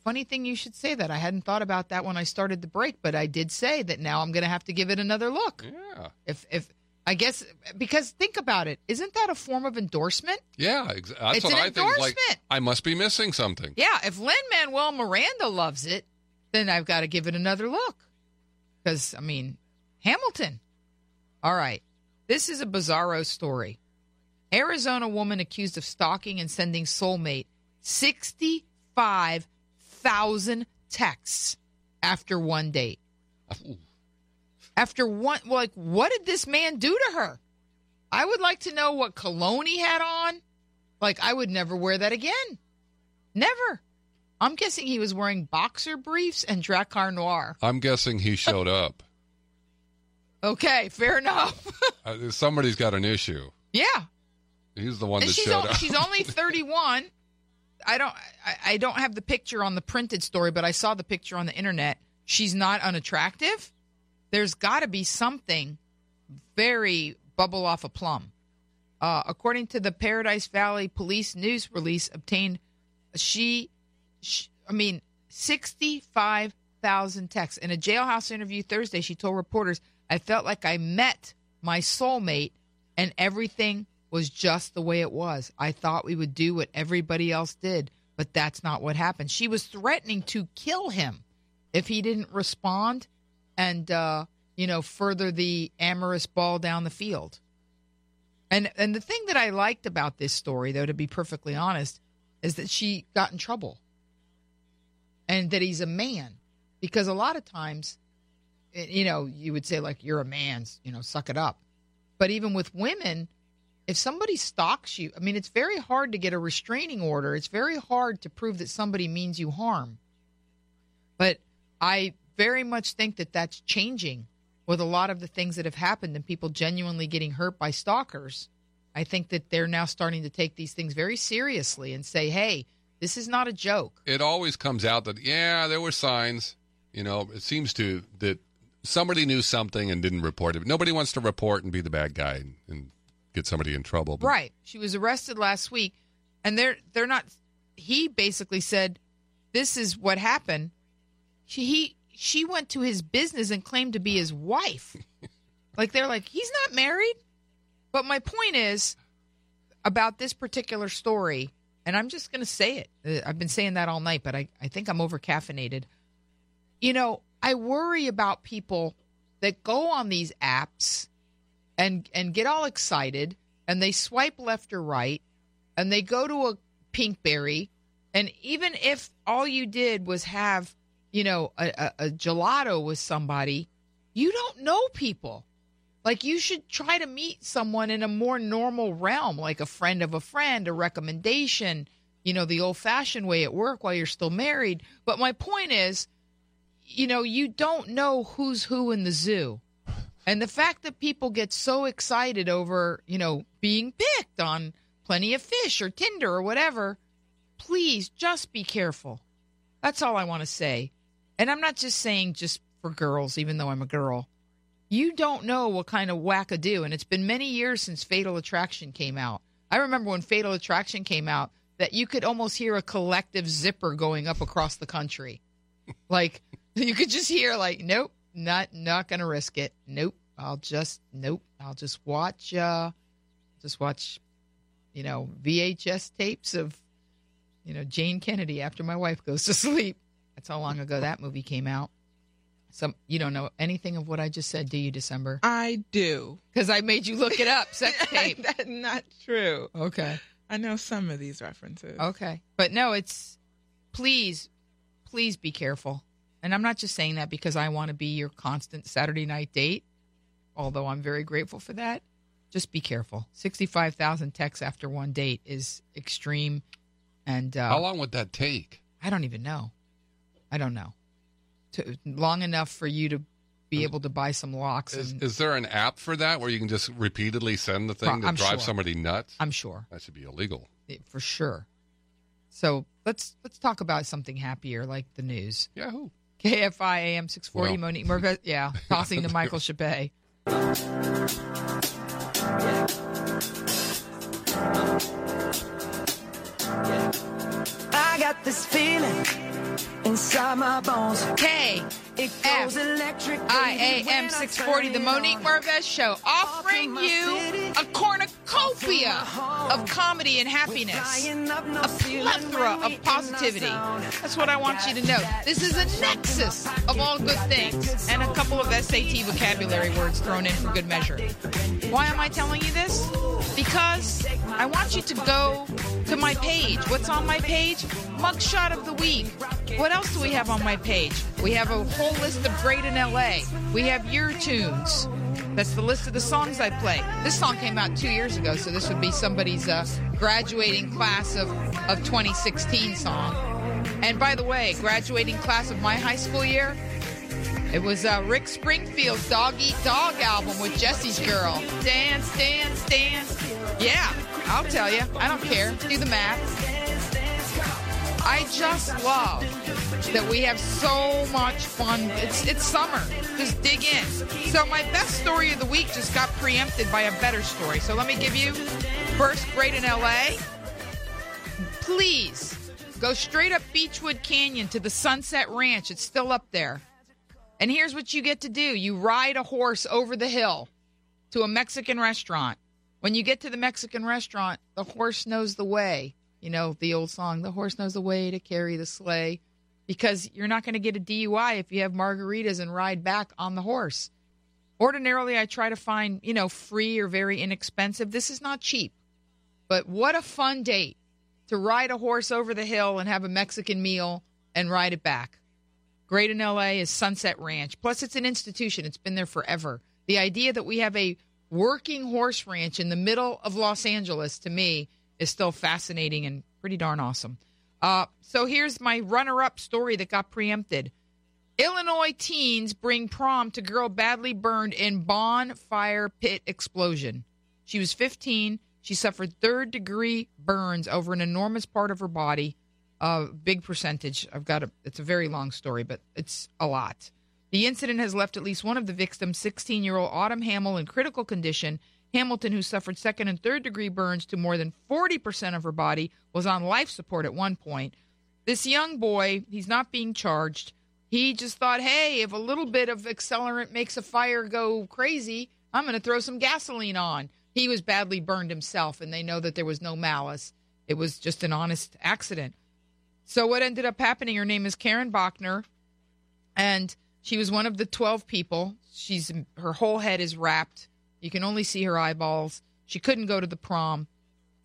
Funny thing you should say that. I hadn't thought about that when I started the break, but I did say that now I'm going to have to give it another look. Yeah. If if I guess because think about it, isn't that a form of endorsement? Yeah. Ex- that's It's what an I think. Like. I must be missing something. Yeah, if Lynn Manuel Miranda loves it, then I've got to give it another look. Because, I mean, Hamilton. All right. This is a bizarro story. Arizona woman accused of stalking and sending soulmate 65,000 texts after one date. After one, like, what did this man do to her? I would like to know what cologne he had on. Like, I would never wear that again. Never. I'm guessing he was wearing boxer briefs and Drakkar Noir. I'm guessing he showed [LAUGHS] up. Okay, fair enough. [LAUGHS] Uh, somebody's got an issue. yeah. He's the one And that she's, showed o- up. she's only [LAUGHS] 31. I don't I, I don't have the picture on the printed story, but I saw the picture on the internet. She's not unattractive. There's got to be something very bubble off a plum. Uh, according to the Paradise Valley Police news release obtained, she, she I mean, 65,000 texts. In a jailhouse interview Thursday, she told reporters, I felt like I met my soulmate and everything was just the way it was. I thought we would do what everybody else did, but that's not what happened. She was threatening to kill him if he didn't respond and, uh, you know, further the amorous ball down the field. And and the thing that I liked about this story, though, to be perfectly honest, is that she got in trouble, and that he's a man, because a lot of times, eh, you know, you would say like you're a man, you know, suck it up. But even with women, if somebody stalks you, I mean, it's very hard to get a restraining order. It's very hard to prove that somebody means you harm. But I very much think that that's changing with a lot of the things that have happened and people genuinely getting hurt by stalkers. I think that they're now starting to take these things very seriously and say, hey, this is not a joke. It always comes out that yeah, there were signs. You know, it seems to that somebody knew something and didn't report it. Nobody wants to report and be the bad guy and, and get somebody in trouble. But Right. She was arrested last week and they're they're not he basically said this is what happened. She he she went to his business and claimed to be his wife. [LAUGHS] like they're like he's not married. But my point is about this particular story and I'm just going to say it. Uh, I've been saying that all night, but I I think I'm over caffeinated. You know, I worry about people that go on these apps and and get all excited and they swipe left or right and they go to a pinkberry and even if all you did was have you know a, a, a gelato with somebody you don't know people. Like you should try to meet someone in a more normal realm like a friend of a friend a recommendation you know the old fashioned way at work while you're still married. But my point is you know you don't know who's who in the zoo and the fact that people get so excited over, you know, being picked on plenty of fish or Tinder or whatever, please just be careful. That's all I want to say. And I'm not just saying just for girls, even though I'm a girl. You don't know what kind of wackadoo. And it's been many years since Fatal Attraction came out. I remember when Fatal Attraction came out that you could almost hear a collective zipper going up across the country. like [LAUGHS] you could just hear like, nope, not not gonna risk it. Nope. I'll just nope. I'll just watch uh just watch you know VHS tapes of you know Jane Kennedy after my wife goes to [LAUGHS] sleep. That's how long ago that movie came out. Some you don't know anything of what I just said, do you, December? I do. Because I made you look it up. Sex [LAUGHS] tape. That's not true. Okay. I know some of these references. Okay. But no, it's please, please be careful. And I'm not just saying that because I want to be your constant Saturday night date, although I'm very grateful for that. Just be careful. 65,000 texts after one date is extreme. And uh, how long would that take? I don't even know. I don't know. To, long enough for you to be able to buy some locks. Is, and, is there an app for that where you can just repeatedly send the thing to I'm drive sure. somebody nuts? I'm sure. That should be illegal. It- for sure. So let's let's talk about something happier, like the news. Yahoo! KFI AM 640, Well. Monique Murphy. Yeah, [LAUGHS] tossing to Michael Chappé. I got this feeling inside my bones. K It goes electric. I baby, when AM I 640, the Monique. Marvez Show, offering you a cornucopia of comedy and happiness, Flying up no a plethora of positivity. in the zone. That's what I want you to know. This is a nexus of all good things and a couple of SAT vocabulary words thrown in for good measure. Why am I telling you this? Because I want you to go to my page. What's on my page? Mugshot of the week. What else do we have on my page? We have a whole list of great in LA. We have your tunes. That's the list of the songs I play. This song came out two years ago, so this would be somebody's uh, graduating class of, of 2016 song. And by the way, graduating class of my high school year, it was uh, Rick Springfield's Dog Eat Dog album with Jesse's Girl. Dance, dance, dance. Yeah, I'll tell you. I don't care. Do the math. I just love that we have so much fun. It's it's summer. Just dig in. So my best story of the week just got preempted by a better story. So let me give you first grade in LA. Please go straight up Beachwood Canyon to the Sunset Ranch. It's still up there. And here's what you get to do. You ride a horse over the hill to a Mexican restaurant. When you get to the Mexican restaurant, the horse knows the way. You know, the old song, the horse knows the way to carry the sleigh. Because you're not going to get a DUI if you have margaritas and ride back on the horse. Ordinarily, I try to find, you know, free or very inexpensive. This is not cheap, but what a fun date to ride a horse over the hill and have a Mexican meal and ride it back. Great in LA is Sunset Ranch. Plus, it's an institution, it's been there forever. The idea that we have a working horse ranch in the middle of Los Angeles, to me, is still fascinating and pretty darn awesome. Uh, so here's my runner up story that got preempted. Illinois teens bring prom to girl badly burned in bonfire pit explosion. She was 15. She suffered third degree burns over an enormous part of her body. A uh, big percentage. I've got a, it's a very long story, but it's a lot. The incident has left at least one of the victims, 16 year old Autumn Hamill, in critical condition. Hamilton, who suffered second and third degree burns to more than 40% of her body, was on life support at one point. This young boy, he's not being charged. He just thought, hey, if a little bit of accelerant makes a fire go crazy, I'm going to throw some gasoline on. He was badly burned himself, and they know that there was no malice. It was just an honest accident. So, what ended up happening, her name is Karen Bachner, and she was one of the 12 people. She's her whole head is wrapped. You can only see her eyeballs. She couldn't go to the prom,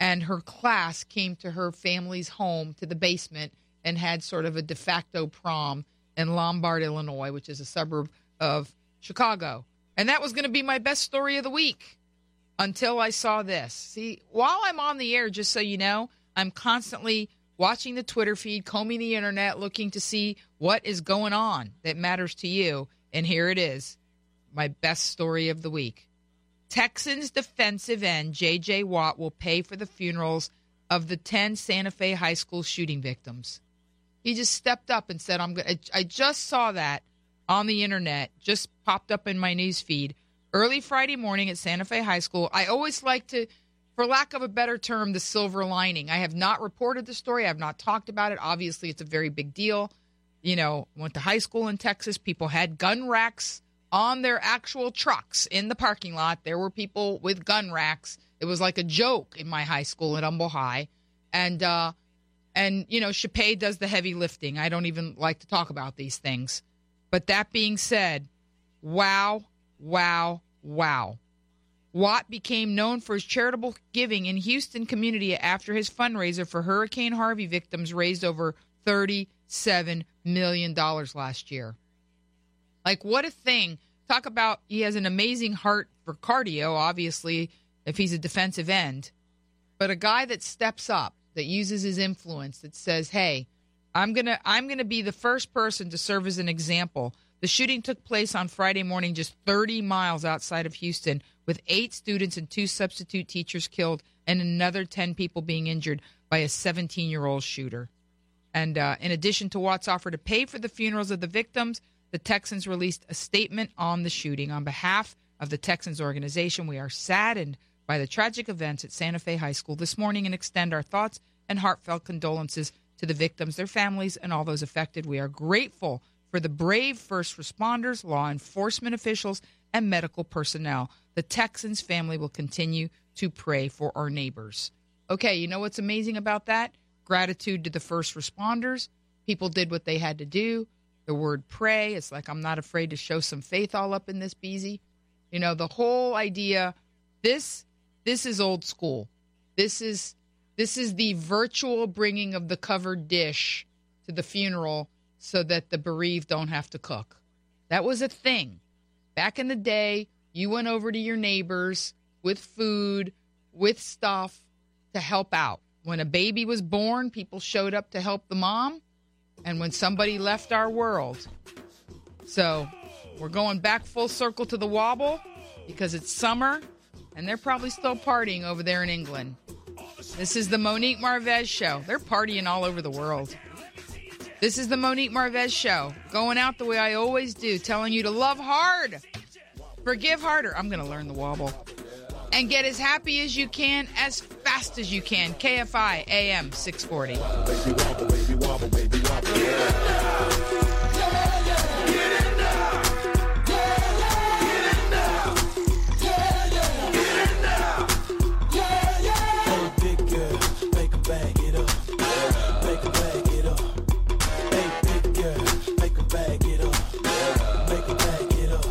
and her class came to her family's home to the basement and had sort of a de facto prom in Lombard, Illinois, which is a suburb of Chicago. And that was going to be my best story of the week until I saw this. See, while I'm on the air, just so you know, I'm constantly watching the Twitter feed, combing the internet, looking to see what is going on that matters to you. And here it is my best story of the week. Texans defensive end J.J. Watt will pay for the funerals of the 10 Santa Fe high school shooting victims. He just stepped up and said, "I'm going." I just saw that on the internet, just popped up in my news feed early Friday morning at Santa Fe High School. I always like to, for lack of a better term, the silver lining. I have not reported the story. I have not talked about it. Obviously, it's a very big deal. You know, went to high school in Texas. People had gun racks on their actual trucks in the parking lot. There were people with gun racks. It was like a joke in my high school at Humble High, and uh, and, you know, Chappé does the heavy lifting. I don't even like to talk about these things. But that being said, wow, wow, wow. Watt became known for his charitable giving in Houston community after his fundraiser for Hurricane Harvey victims raised over $37 million last year. Like, what a thing. Talk about he has an amazing heart for cardio, obviously, if he's a defensive end. But a guy that steps up that uses his influence that says, "Hey, I'm to I'm to be the first person to serve as an example." The shooting took place on Friday morning just 30 miles outside of Houston with 8 students and 2 substitute teachers killed and another 10 people being injured by a 17-year-old shooter. And uh, in addition to Watt's offer to pay for the funerals of the victims, the Texans released a statement on the shooting. On behalf of the Texans organization, we are saddened by the tragic events at Santa Fe High School this morning and extend our thoughts and heartfelt condolences to the victims, their families, and all those affected. We are grateful for the brave first responders, law enforcement officials, and medical personnel. The Texans family will continue to pray for our neighbors. Okay, you know what's amazing about that? Gratitude to the first responders. People did what they had to do. The word pray, it's like I'm not afraid to show some faith all up in this beezy. You know, the whole idea this this is old school. This is this is the virtual bringing of the covered dish to the funeral so that the bereaved don't have to cook. That was a thing. Back in the day, you went over to your neighbors with food, with stuff to help out. When a baby was born, people showed up to help the mom. And when somebody left our world. So we're going back full circle to the wobble because it's summer and they're probably still partying over there in England. This is the Monique Marvez Show. They're partying all over the world. This is the Monique Marvez Show, going out the way I always do, telling you to love hard, forgive harder. I'm going to learn the wobble. And get as happy as you can, as fast as you can. KFI AM 640. Yeah.